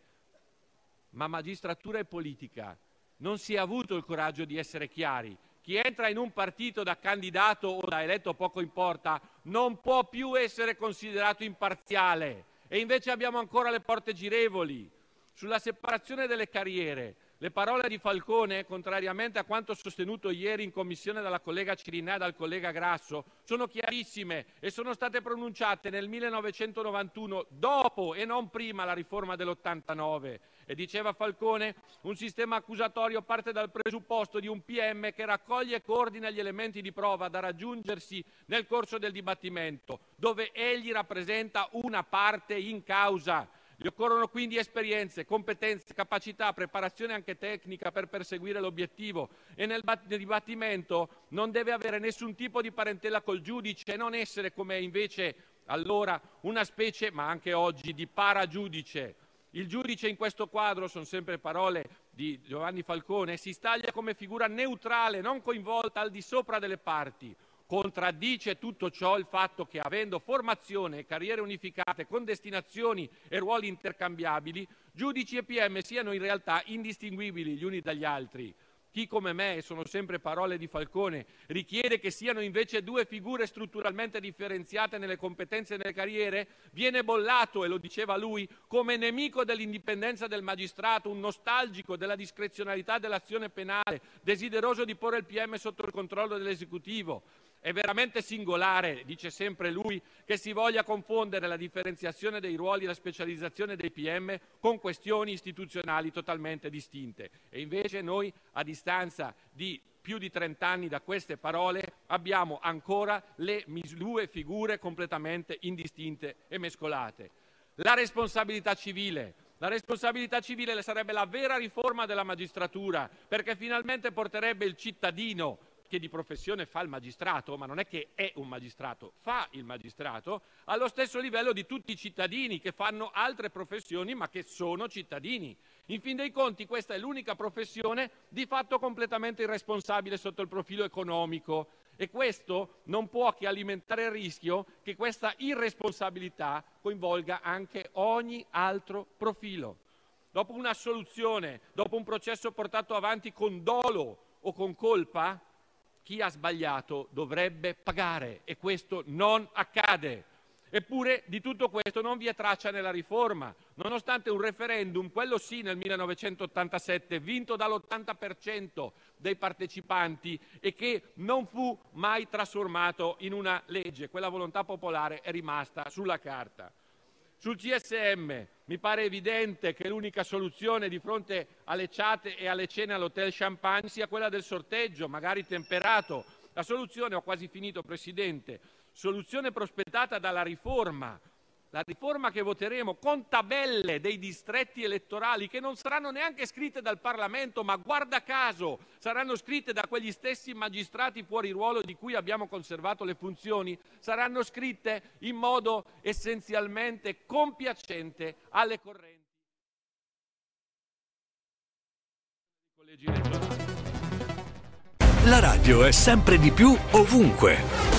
ma magistratura e politica non si è avuto il coraggio di essere chiari. Chi entra in un partito da candidato o da eletto poco importa non può più essere considerato imparziale e invece abbiamo ancora le porte girevoli. Sulla separazione delle carriere, le parole di Falcone, contrariamente a quanto sostenuto ieri in commissione dalla collega Cirinà e dal collega Grasso, sono chiarissime e sono state pronunciate nel 1991, dopo e non prima la riforma dell'89. E diceva Falcone, un sistema accusatorio parte dal presupposto di un PM che raccoglie e coordina gli elementi di prova da raggiungersi nel corso del dibattimento, dove egli rappresenta una parte in causa. Gli occorrono quindi esperienze, competenze, capacità, preparazione anche tecnica per perseguire l'obiettivo e nel bat- nel dibattimento non deve avere nessun tipo di parentela col giudice e non essere come invece allora una specie, ma anche oggi, di paragiudice. Il giudice in questo quadro, sono sempre parole di Giovanni Falcone, si staglia come figura neutrale, non coinvolta al di sopra delle parti. Contraddice tutto ciò il fatto che, avendo formazione e carriere unificate con destinazioni e ruoli intercambiabili, giudici e PM siano in realtà indistinguibili gli uni dagli altri. Chi come me, e sono sempre parole di Falcone, richiede che siano invece due figure strutturalmente differenziate nelle competenze e nelle carriere, viene bollato, e lo diceva lui, come nemico dell'indipendenza del magistrato, un nostalgico della discrezionalità dell'azione penale, desideroso di porre il PM sotto il controllo dell'esecutivo. È veramente singolare, dice sempre lui, che si voglia confondere la differenziazione dei ruoli e la specializzazione dei PM con questioni istituzionali totalmente distinte. E invece noi, a distanza di più di 30 anni da queste parole, abbiamo ancora le due figure completamente indistinte e mescolate. La responsabilità civile. La responsabilità civile sarebbe la vera riforma della magistratura, perché finalmente porterebbe il cittadino che di professione fa il magistrato, ma non è che è un magistrato, fa il magistrato, allo stesso livello di tutti i cittadini che fanno altre professioni ma che sono cittadini. In fin dei conti questa è l'unica professione di fatto completamente irresponsabile sotto il profilo economico e questo non può che alimentare il rischio che questa irresponsabilità coinvolga anche ogni altro profilo. Dopo una soluzione, dopo un processo portato avanti con dolo o con colpa, chi ha sbagliato dovrebbe pagare e questo non accade. Eppure di tutto questo non vi è traccia nella riforma, nonostante un referendum, quello sì nel 1987, vinto dall'80% dei partecipanti e che non fu mai trasformato in una legge. Quella volontà popolare è rimasta sulla carta. Sul CSM mi pare evidente che l'unica soluzione di fronte alle ciate e alle cene all'Hotel Champagne sia quella del sorteggio, magari temperato. La soluzione, ho quasi finito Presidente, soluzione prospettata dalla riforma, la riforma che voteremo con tabelle dei distretti elettorali che non saranno neanche scritte dal Parlamento, ma guarda caso saranno scritte da quegli stessi magistrati fuori ruolo di cui abbiamo conservato le funzioni, saranno scritte in modo essenzialmente compiacente alle correnti. La radio è sempre di più ovunque.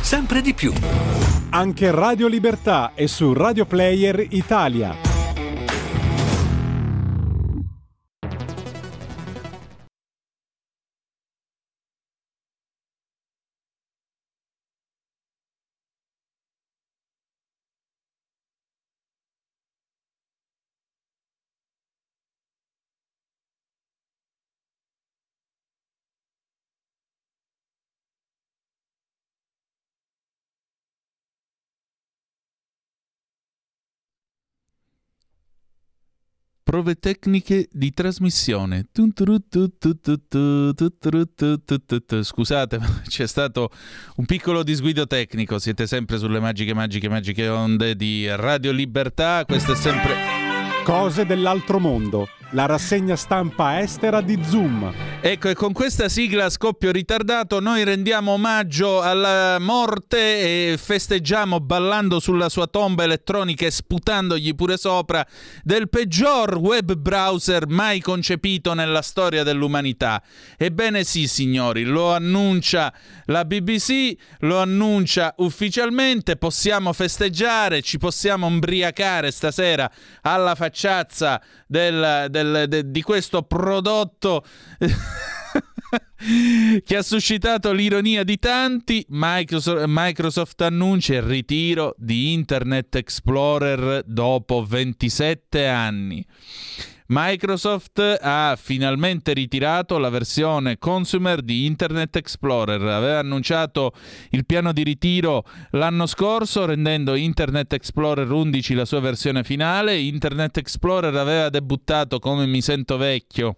sempre di più. Anche Radio Libertà è su Radio Player Italia. Prove tecniche di trasmissione. Scusate, c'è stato un piccolo disguido tecnico. Siete sempre sulle magiche, magiche, magiche onde di Radio Libertà. Questo è sempre. Cose dell'altro mondo, la rassegna stampa estera di Zoom. Ecco, e con questa sigla a scoppio ritardato noi rendiamo omaggio alla morte e festeggiamo ballando sulla sua tomba elettronica e sputandogli pure sopra del peggior web browser mai concepito nella storia dell'umanità. Ebbene sì, signori, lo annuncia la BBC, lo annuncia ufficialmente, possiamo festeggiare, ci possiamo imbriacare stasera alla facciazza del, del, de, di questo prodotto che ha suscitato l'ironia di tanti, Microsoft, annuncia il ritiro di Internet Explorer dopo 27 anni. Microsoft ha finalmente ritirato la versione consumer di Internet Explorer. Aveva annunciato il piano di ritiro l'anno scorso, rendendo Internet Explorer 11 la sua versione finale. Internet Explorer aveva debuttato come mi sento vecchio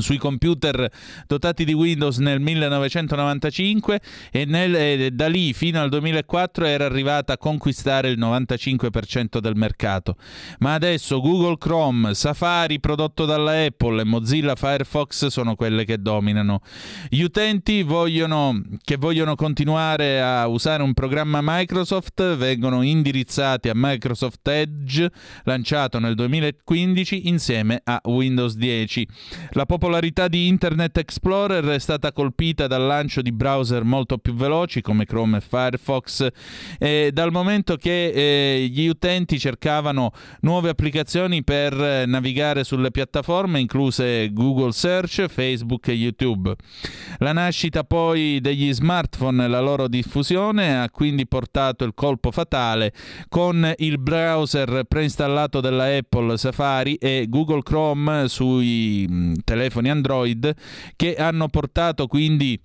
sui computer dotati di Windows nel 1995 e, nel, e, da lì fino al 2004 era arrivata a conquistare il 95% del mercato. Ma adesso Google Chrome, Safari prodotto dalla Apple e Mozilla Firefox sono quelle che dominano. Gli utenti vogliono, che vogliono continuare a usare un programma Microsoft vengono indirizzati a Microsoft Edge lanciato nel 2015 insieme a Windows 10. La popolarità di Internet Explorer è stata colpita dal lancio di browser molto più veloci come Chrome e Firefox e dal momento che eh, gli utenti cercavano nuove applicazioni per eh, navigare sulle piattaforme incluse Google Search, Facebook e YouTube. La nascita poi degli smartphone e la loro diffusione ha quindi portato il colpo fatale con il browser preinstallato della Apple Safari e Google Chrome sui mh, telefoni telefoni Android che hanno portato quindi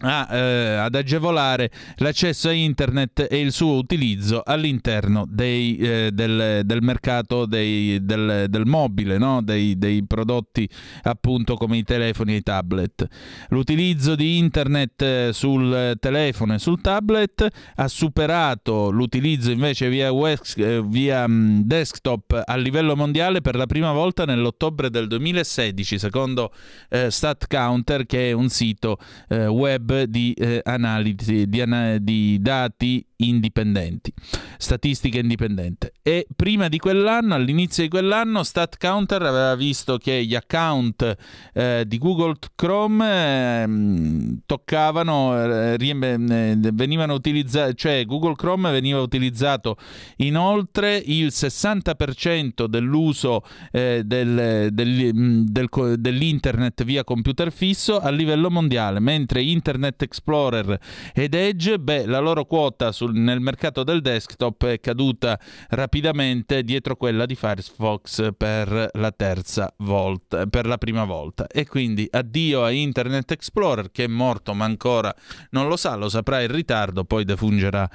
a, eh, ad agevolare l'accesso a internet e il suo utilizzo all'interno dei, eh, del, del, mercato dei, del, del, mobile, no? dei, dei, prodotti appunto come i telefoni e i tablet. L'utilizzo di internet eh, sul telefono e sul tablet ha superato l'utilizzo invece via, web, eh, via um, desktop a livello mondiale per la prima volta nell'ottobre del 2016, secondo eh, StatCounter che è un sito eh, web di eh, analisi di, ana- di dati indipendenti, statistica indipendente. E prima di quell'anno, all'inizio di quell'anno, StatCounter aveva visto che gli account eh, di Google Chrome eh, toccavano, eh, eh, venivano utilizzati, cioè Google Chrome veniva utilizzato inoltre il 60% dell'uso eh, del, del, del, dell'internet via computer fisso a livello mondiale, mentre Internet Explorer ed Edge, beh, la loro quota sul nel mercato del desktop è caduta rapidamente dietro quella di Firefox per la terza volta, per la prima volta. E quindi addio a Internet Explorer che è morto ma ancora non lo sa, lo saprà in ritardo, poi defungerà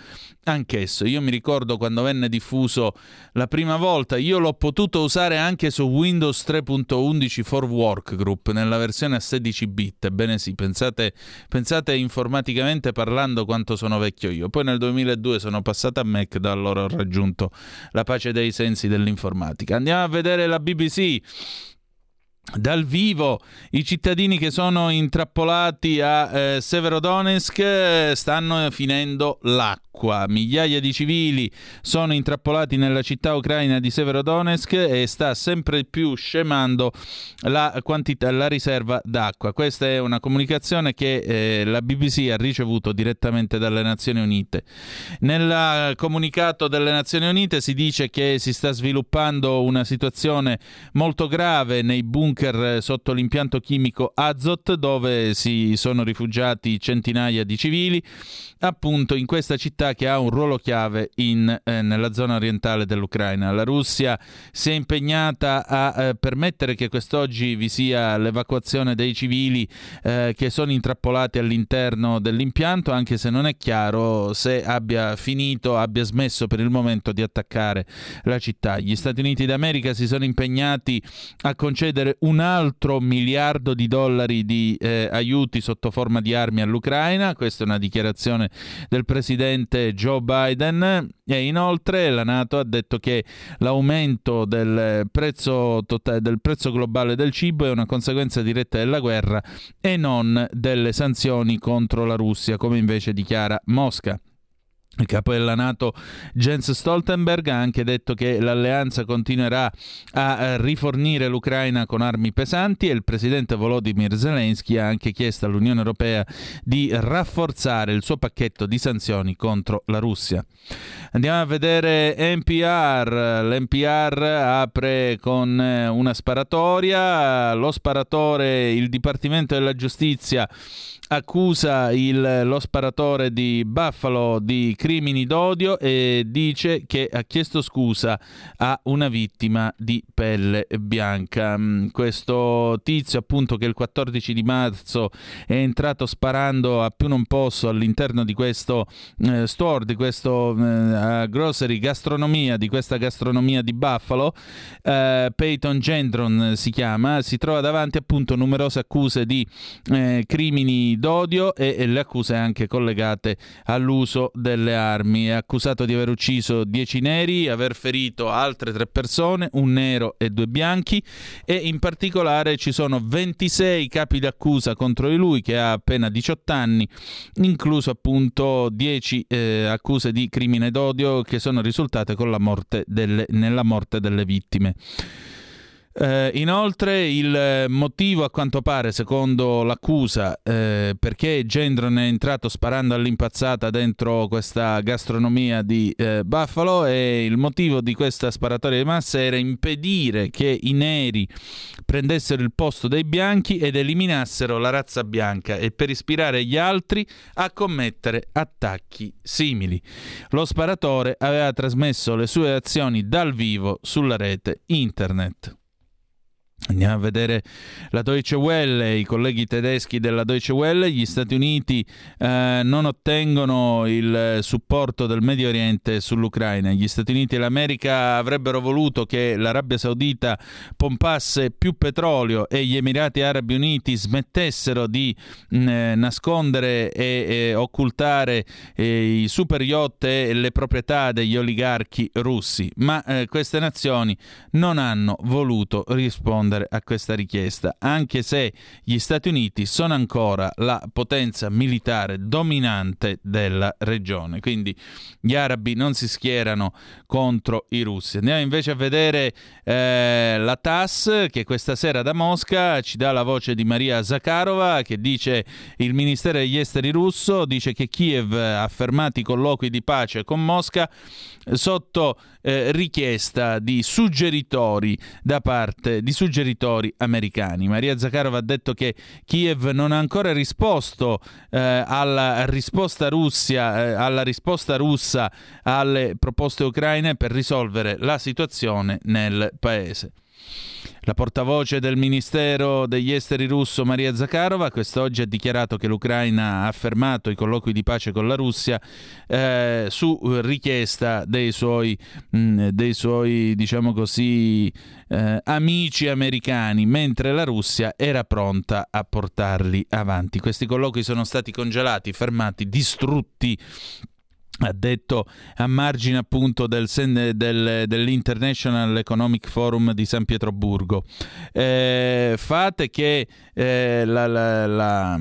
anch'esso. Io mi ricordo quando venne diffuso la prima volta, io l'ho potuto usare anche su Windows 3.11 for Workgroup nella versione a 16 bit. Ebbene sì, pensate, pensate informaticamente parlando quanto sono vecchio io. Poi nel 2002 sono passato a Mac, da allora ho raggiunto la pace dei sensi dell'informatica. Andiamo a vedere la BBC dal vivo i cittadini che sono intrappolati a eh, Severodonetsk eh, stanno finendo l'acqua. Migliaia di civili sono intrappolati nella città ucraina di Severodonetsk e sta sempre più scemando la, quantità, la riserva d'acqua. Questa è una comunicazione che eh, la BBC ha ricevuto direttamente dalle Nazioni Unite. Nel comunicato delle Nazioni Unite si dice che si sta sviluppando una situazione molto grave nei bunker bunker sotto l'impianto chimico Azot dove si sono rifugiati centinaia di civili, appunto in questa città che ha un ruolo chiave in, eh, nella zona orientale dell'Ucraina. La Russia si è impegnata a eh, permettere che quest'oggi vi sia l'evacuazione dei civili eh, che sono intrappolati all'interno dell'impianto, anche se non è chiaro se abbia finito, abbia smesso per il momento di attaccare la città. Gli Stati Uniti d'America si sono impegnati a concedere un altro miliardo di dollari di eh, aiuti sotto forma di armi all'Ucraina, questa è una dichiarazione del presidente Joe Biden e inoltre la Nato ha detto che l'aumento del prezzo, tota-, del prezzo globale del cibo è una conseguenza diretta della guerra e non delle sanzioni contro la Russia, come invece dichiara Mosca. Il capo della Nato Jens Stoltenberg ha anche detto che l'alleanza continuerà a rifornire l'Ucraina con armi pesanti e il presidente Volodymyr Zelensky ha anche chiesto all'Unione Europea di rafforzare il suo pacchetto di sanzioni contro la Russia. Andiamo a vedere NPR. L'NPR apre con una sparatoria. Lo sparatore, il Dipartimento della Giustizia accusa il, lo sparatore di Buffalo di crimini d'odio e dice che ha chiesto scusa a una vittima di pelle bianca. Questo tizio, appunto, che il 14 di marzo è entrato sparando a più non posso all'interno di questo eh, store, di questo eh, grocery gastronomia, di questa gastronomia di Buffalo, eh, Peyton Gendron si chiama, si trova davanti appunto numerose accuse di eh, crimini d'odio e, e, le accuse anche collegate all'uso delle armi. È accusato di aver ucciso 10 neri, aver ferito altre tre persone, un nero e due bianchi e in particolare ci sono 26 capi d'accusa contro di lui che ha appena 18 anni, incluso appunto 10 eh, accuse di crimine d'odio che sono risultate la morte delle, nella morte delle vittime. Eh, inoltre il motivo a quanto pare, secondo l'accusa, eh, perché Gendron è entrato sparando all'impazzata dentro questa gastronomia di eh, Buffalo e il motivo di questa sparatoria di massa era impedire che i neri prendessero il posto dei bianchi ed eliminassero la razza bianca e per ispirare gli altri a commettere attacchi simili. Lo sparatore aveva trasmesso le sue azioni dal vivo sulla rete internet. Andiamo a vedere la Deutsche Welle, i colleghi tedeschi della Deutsche Welle, gli Stati Uniti eh, non ottengono il supporto del Medio Oriente sull'Ucraina. Gli Stati Uniti e l'America avrebbero voluto che l'Arabia Saudita pompasse più petrolio e gli Emirati Arabi Uniti smettessero di mh, eh, nascondere e, e occultare eh, i super yacht e le proprietà degli oligarchi russi, ma eh, queste nazioni non hanno voluto rispondere rispondere a questa richiesta, anche se gli Stati Uniti sono ancora la potenza militare dominante della regione. Quindi gli arabi non si schierano contro i russi. Andiamo invece a vedere eh, la TAS che questa sera da Mosca ci dà la voce di Maria Zakharova che dice il Ministero degli Esteri russo dice che Kiev ha fermato i colloqui di pace con Mosca sotto eh, richiesta di suggeritori da parte di suggeritori americani. Maria Zakharova ha detto che Kiev non ha ancora risposto eh, alla, risposta Russia, eh, alla risposta russa alle proposte ucraine per risolvere la situazione nel paese. La portavoce del Ministero degli Esteri russo Maria Zakharova quest'oggi ha dichiarato che l'Ucraina ha fermato i colloqui di pace con la Russia eh, su richiesta dei suoi, mh, dei suoi diciamo così, eh, amici americani, mentre la Russia era pronta a portarli avanti. Questi colloqui sono stati congelati, fermati, distrutti ha detto a margine appunto del, del, dell'International Economic Forum di San Pietroburgo. Eh, fate che eh, la, la, la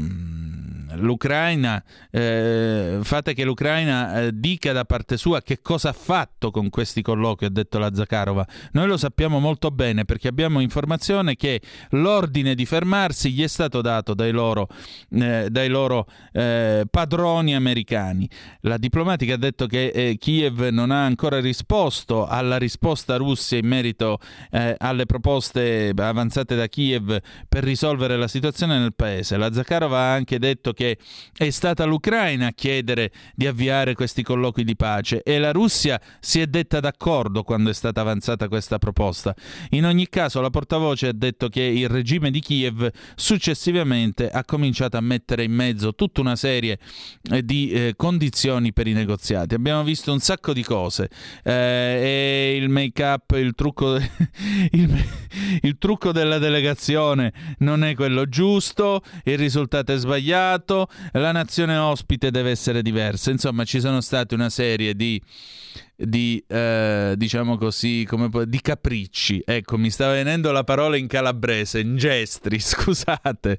l'Ucraina, eh, fate che l'Ucraina eh, dica da parte sua che cosa ha fatto con questi colloqui, ha detto la Zakharova. Noi lo sappiamo molto bene perché abbiamo informazione che l'ordine di fermarsi gli è stato dato dai loro, eh, dai loro eh, padroni americani. La diplomatica ha detto che eh, Kiev non ha ancora risposto alla risposta russa in merito alle proposte avanzate da Kiev per risolvere la situazione nel paese. La Zakharova ha anche detto che è stata l'Ucraina a chiedere di avviare questi colloqui di pace e la Russia si è detta d'accordo quando è stata avanzata questa proposta. In ogni caso la portavoce ha detto che il regime di Kiev successivamente ha cominciato a mettere in mezzo tutta una serie eh, di eh, condizioni per i negoziati. Abbiamo visto un sacco di cose eh, il make up, il trucco, il, il trucco della delegazione non è quello giusto, il risultato è sbagliato, la nazione ospite deve essere diversa. Insomma, ci sono state una serie di di eh, diciamo così come di capricci. Ecco mi sta venendo la parola in calabrese in gestri scusate.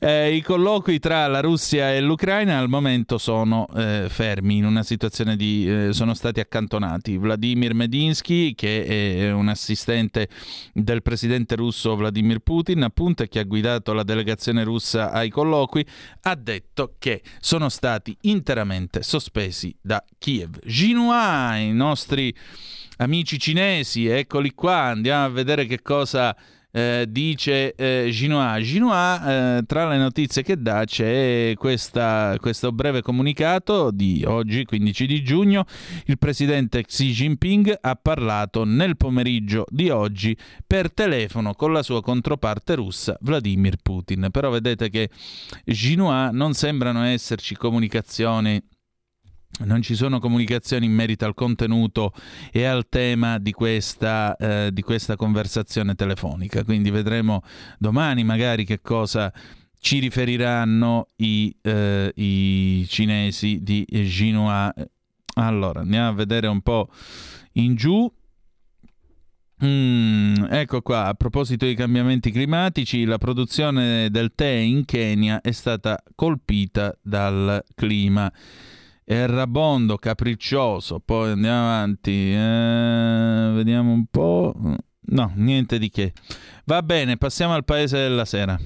Eh, i colloqui tra la Russia e l'Ucraina al momento sono eh, fermi in una situazione di eh, sono stati accantonati. Vladimir Medinsky che è un assistente del presidente russo Vladimir Putin appunto e che ha guidato la delegazione russa ai colloqui ha detto che sono stati interamente sospesi da Kiev. Xinhua i nostri amici cinesi, eccoli qua, andiamo a vedere che cosa eh, dice eh, Ginoa. Ginoa, eh, tra le notizie che dà c'è questa, questo breve comunicato di oggi, 15 di giugno. Il presidente Xi Jinping ha parlato nel pomeriggio di oggi per telefono con la sua controparte russa Vladimir Putin. Però vedete che Ginoa non sembrano esserci comunicazioni non ci sono comunicazioni in merito al contenuto e al tema di questa, eh, di questa conversazione telefonica, quindi vedremo domani magari che cosa ci riferiranno i, eh, i cinesi di Xinhua. Allora, andiamo a vedere un po' in giù. Mm, ecco qua, a proposito di cambiamenti climatici, la produzione del tè in Kenya è stata colpita dal clima errabondo, capriccioso. Poi andiamo avanti, eh, vediamo un po'. No, niente di che. Va bene, passiamo al paese della sera.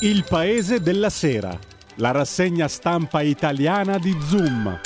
Il paese della sera, la rassegna stampa italiana di Zoom.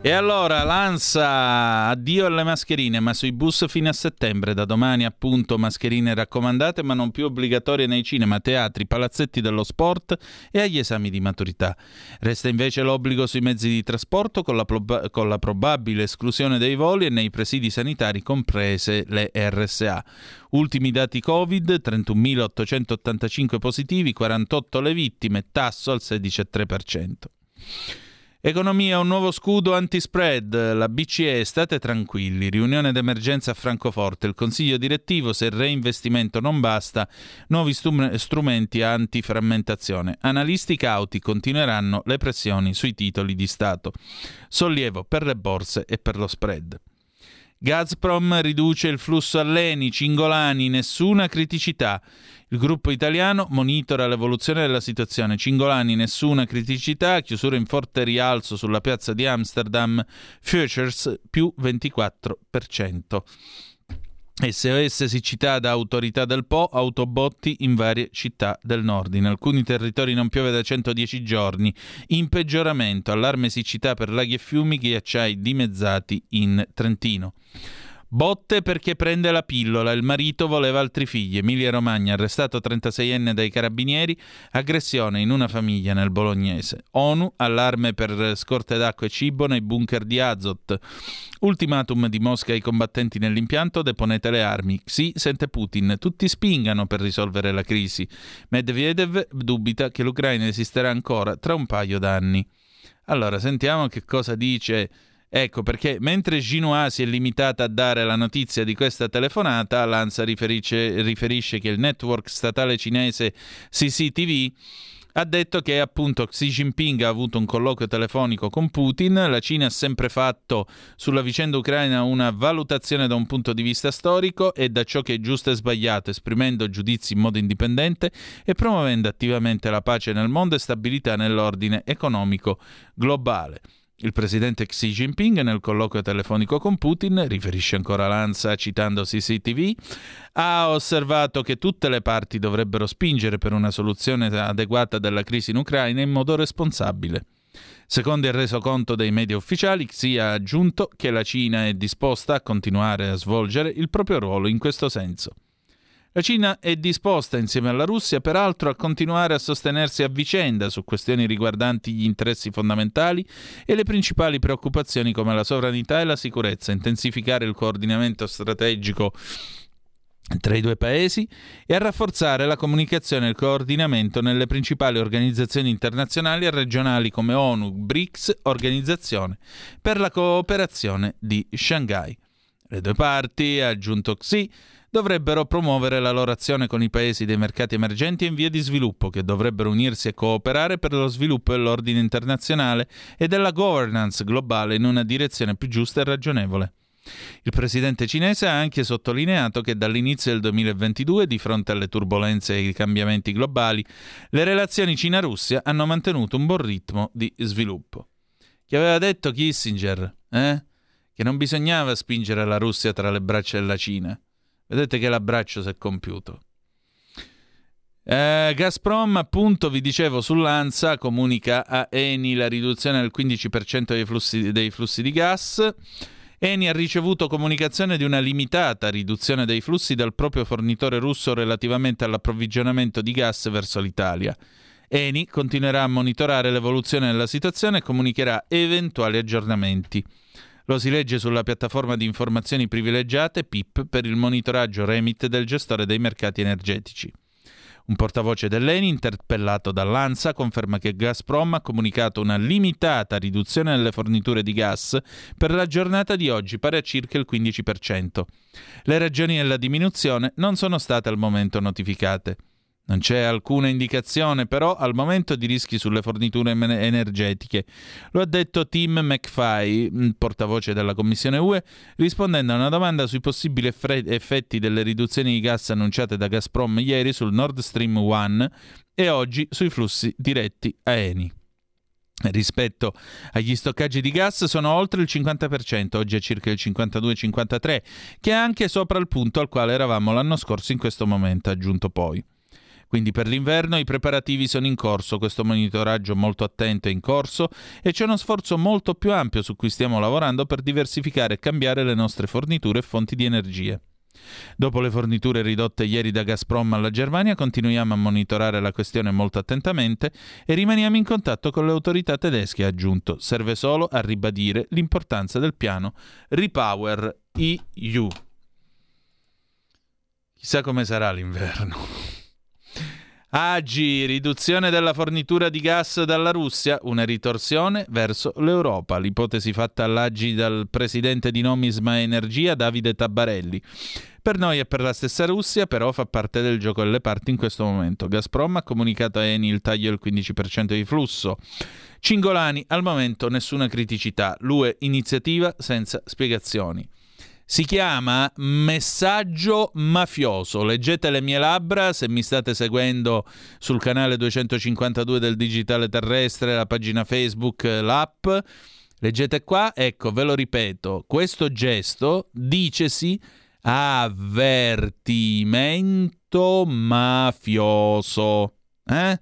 E allora l'ANSA, addio alle mascherine, ma sui bus fino a settembre. Da domani appunto mascherine raccomandate, ma non più obbligatorie nei cinema, teatri, palazzetti dello sport e agli esami di maturità. Resta invece l'obbligo sui mezzi di trasporto con la, proba- con la probabile esclusione dei voli e nei presidi sanitari comprese le RSA. Ultimi dati Covid, 31.885 positivi, 48 le vittime, tasso al 16,3%. Economia, un nuovo scudo anti-spread. La BCE, state tranquilli. Riunione d'emergenza a Francoforte. Il consiglio direttivo, se il reinvestimento non basta, nuovi stum- strumenti antiframmentazione. Analisti cauti continueranno le pressioni sui titoli di Stato. Sollievo per le borse e per lo spread. Gazprom riduce il flusso alleni, Cingolani, nessuna criticità. Il gruppo italiano monitora l'evoluzione della situazione. Cingolani, nessuna criticità, chiusura in forte rialzo sulla piazza di Amsterdam, Futures più 24%. SOS siccità da autorità del Po, autobotti in varie città del nord. In alcuni territori non piove da 110 giorni. In peggioramento, allarme siccità per laghi e fiumi, ghiacciai dimezzati in Trentino. Botte perché prende la pillola, il marito voleva altri figli. Emilia Romagna, arrestato 36enne dai carabinieri, aggressione in una famiglia nel bolognese. ONU, allarme per scorte d'acqua e cibo nei bunker di Azot. Ultimatum di Mosca ai combattenti nell'impianto, deponete le armi. Xi sente Putin, tutti spingano per risolvere la crisi. Medvedev dubita che l'Ucraina esisterà ancora tra un paio d'anni. Allora, sentiamo che cosa dice Ecco perché mentre Xinhua si è limitata a dare la notizia di questa telefonata, l'ANSA riferisce, riferisce che il network statale cinese CCTV ha detto che appunto Xi Jinping ha avuto un colloquio telefonico con Putin, la Cina ha sempre fatto sulla vicenda ucraina una valutazione da un punto di vista storico e da ciò che è giusto e sbagliato, esprimendo giudizi in modo indipendente e promuovendo attivamente la pace nel mondo e stabilità nell'ordine economico globale. Il presidente Xi Jinping nel colloquio telefonico con Putin, riferisce ancora Lanza citando CCTV, ha osservato che tutte le parti dovrebbero spingere per una soluzione adeguata della crisi in Ucraina in modo responsabile. Secondo il resoconto dei media ufficiali, Xi ha aggiunto che la Cina è disposta a continuare a svolgere il proprio ruolo in questo senso. La Cina è disposta, insieme alla Russia, peraltro, a continuare a sostenersi a vicenda su questioni riguardanti gli interessi fondamentali e le principali preoccupazioni come la sovranità e la sicurezza, intensificare il coordinamento strategico tra i due paesi e a rafforzare la comunicazione e il coordinamento nelle principali organizzazioni internazionali e regionali come ONU, BRICS, Organizzazione per la cooperazione di Shanghai. Le due parti, ha aggiunto Xi, dovrebbero promuovere la loro azione con i paesi dei mercati emergenti in via di sviluppo, che dovrebbero unirsi e cooperare per lo sviluppo dell'ordine internazionale e della governance globale in una direzione più giusta e ragionevole. Il presidente cinese ha anche sottolineato che dall'inizio del 2022, di fronte alle turbulenze e ai cambiamenti globali, le relazioni Cina-Russia hanno mantenuto un buon ritmo di sviluppo. Chi aveva detto Kissinger, eh? Che non bisognava spingere la Russia tra le braccia della Cina. Vedete che l'abbraccio si è compiuto. Eh, Gazprom, appunto, vi dicevo sull'ANSA, comunica a Eni la riduzione del 15% dei flussi, dei flussi di gas. Eni ha ricevuto comunicazione di una limitata riduzione dei flussi dal proprio fornitore russo relativamente all'approvvigionamento di gas verso l'Italia. Eni continuerà a monitorare l'evoluzione della situazione e comunicherà eventuali aggiornamenti. Lo si legge sulla piattaforma di informazioni privilegiate PIP per il monitoraggio Remit del gestore dei mercati energetici. Un portavoce dell'ENI, interpellato dall'ANSA, conferma che Gazprom ha comunicato una limitata riduzione nelle forniture di gas per la giornata di oggi, pari a circa il 15%. Le ragioni della diminuzione non sono state al momento notificate. Non c'è alcuna indicazione però al momento di rischi sulle forniture energetiche. Lo ha detto Tim McFay, portavoce della Commissione UE, rispondendo a una domanda sui possibili effetti delle riduzioni di gas annunciate da Gazprom ieri sul Nord Stream 1 e oggi sui flussi diretti a Eni. Rispetto agli stoccaggi di gas sono oltre il 50%, oggi è circa il 52-53%, che è anche sopra il punto al quale eravamo l'anno scorso in questo momento, aggiunto poi. Quindi per l'inverno i preparativi sono in corso, questo monitoraggio molto attento è in corso e c'è uno sforzo molto più ampio su cui stiamo lavorando per diversificare e cambiare le nostre forniture e fonti di energia. Dopo le forniture ridotte ieri da Gazprom alla Germania, continuiamo a monitorare la questione molto attentamente e rimaniamo in contatto con le autorità tedesche, ha aggiunto. Serve solo a ribadire l'importanza del piano Repower EU. Chissà come sarà l'inverno. Agi, riduzione della fornitura di gas dalla Russia, una ritorsione verso l'Europa. L'ipotesi fatta all'Agi dal presidente di Nomisma Energia, Davide Tabbarelli. Per noi e per la stessa Russia, però, fa parte del gioco delle parti in questo momento. Gazprom ha comunicato a Eni il taglio del 15% di flusso. Cingolani, al momento nessuna criticità. L'UE iniziativa senza spiegazioni. Si chiama Messaggio mafioso. Leggete le mie labbra se mi state seguendo sul canale 252 del Digitale Terrestre, la pagina Facebook, l'app. Leggete qua, ecco, ve lo ripeto, questo gesto dicesi avvertimento mafioso. Eh?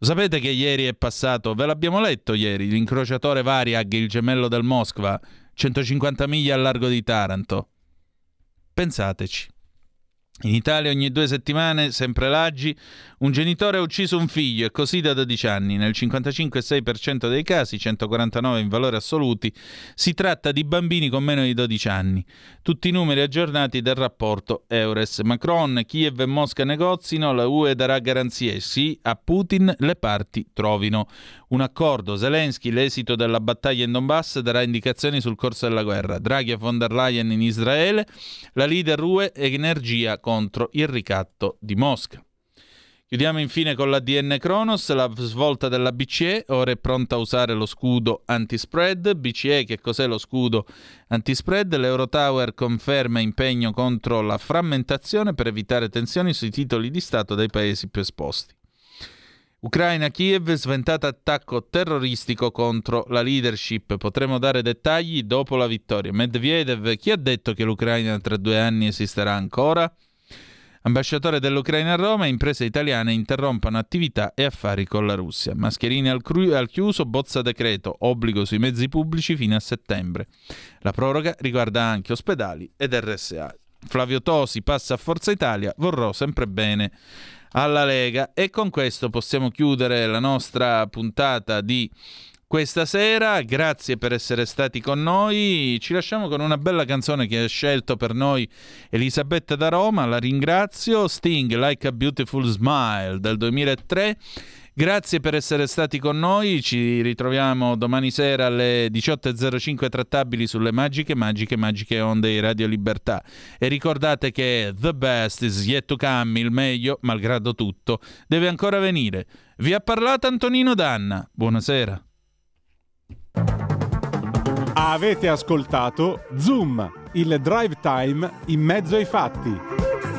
Sapete che ieri è passato, ve l'abbiamo letto ieri, l'incrociatore Variag, il gemello del Moskva, 150 miglia al largo di Taranto. Pensateci. In Italia ogni due settimane, sempre l'Aggi, un genitore ha ucciso un figlio e così da 12 anni. Nel 55,6% dei casi, 149 in valori assoluti, si tratta di bambini con meno di 12 anni. Tutti i numeri aggiornati del rapporto Eures. Macron, Kiev e Mosca negozino, la UE darà garanzie. Sì, a Putin le parti trovino un accordo. Zelensky, l'esito della battaglia in Donbass, darà indicazioni sul corso della guerra. Draghi e von der Leyen in Israele, la leader UE energia contro il ricatto di Mosca. Chiudiamo infine con l'ADN Kronos, la svolta della BCE, ora è pronta a usare lo scudo anti-spread. BCE, che cos'è lo scudo anti-spread? L'Eurotower conferma impegno contro la frammentazione per evitare tensioni sui titoli di Stato dei paesi più esposti. Ucraina-Kiev, sventato attacco terroristico contro la leadership. Potremo dare dettagli dopo la vittoria. Medvedev, chi ha detto che l'Ucraina tra due anni esisterà ancora? Ambasciatore dell'Ucraina a Roma, imprese italiane interrompono attività e affari con la Russia. Mascherine al, cru- al chiuso, bozza decreto, obbligo sui mezzi pubblici fino a settembre. La proroga riguarda anche ospedali ed RSA. Flavio Tosi passa a Forza Italia, vorrò sempre bene alla Lega e con questo possiamo chiudere la nostra puntata di questa sera. Grazie per essere stati con noi. Ci lasciamo con una bella canzone che ha scelto per noi Elisabetta da Roma. La ringrazio. Sting Like a Beautiful Smile del 2003. Grazie per essere stati con noi, ci ritroviamo domani sera alle 18.05 trattabili sulle magiche, magiche, magiche onde di Radio Libertà. E ricordate che the best is yet to come, il meglio, malgrado tutto, deve ancora venire. Vi ha parlato Antonino Danna. Buonasera. Avete ascoltato Zoom, il drive time in mezzo ai fatti.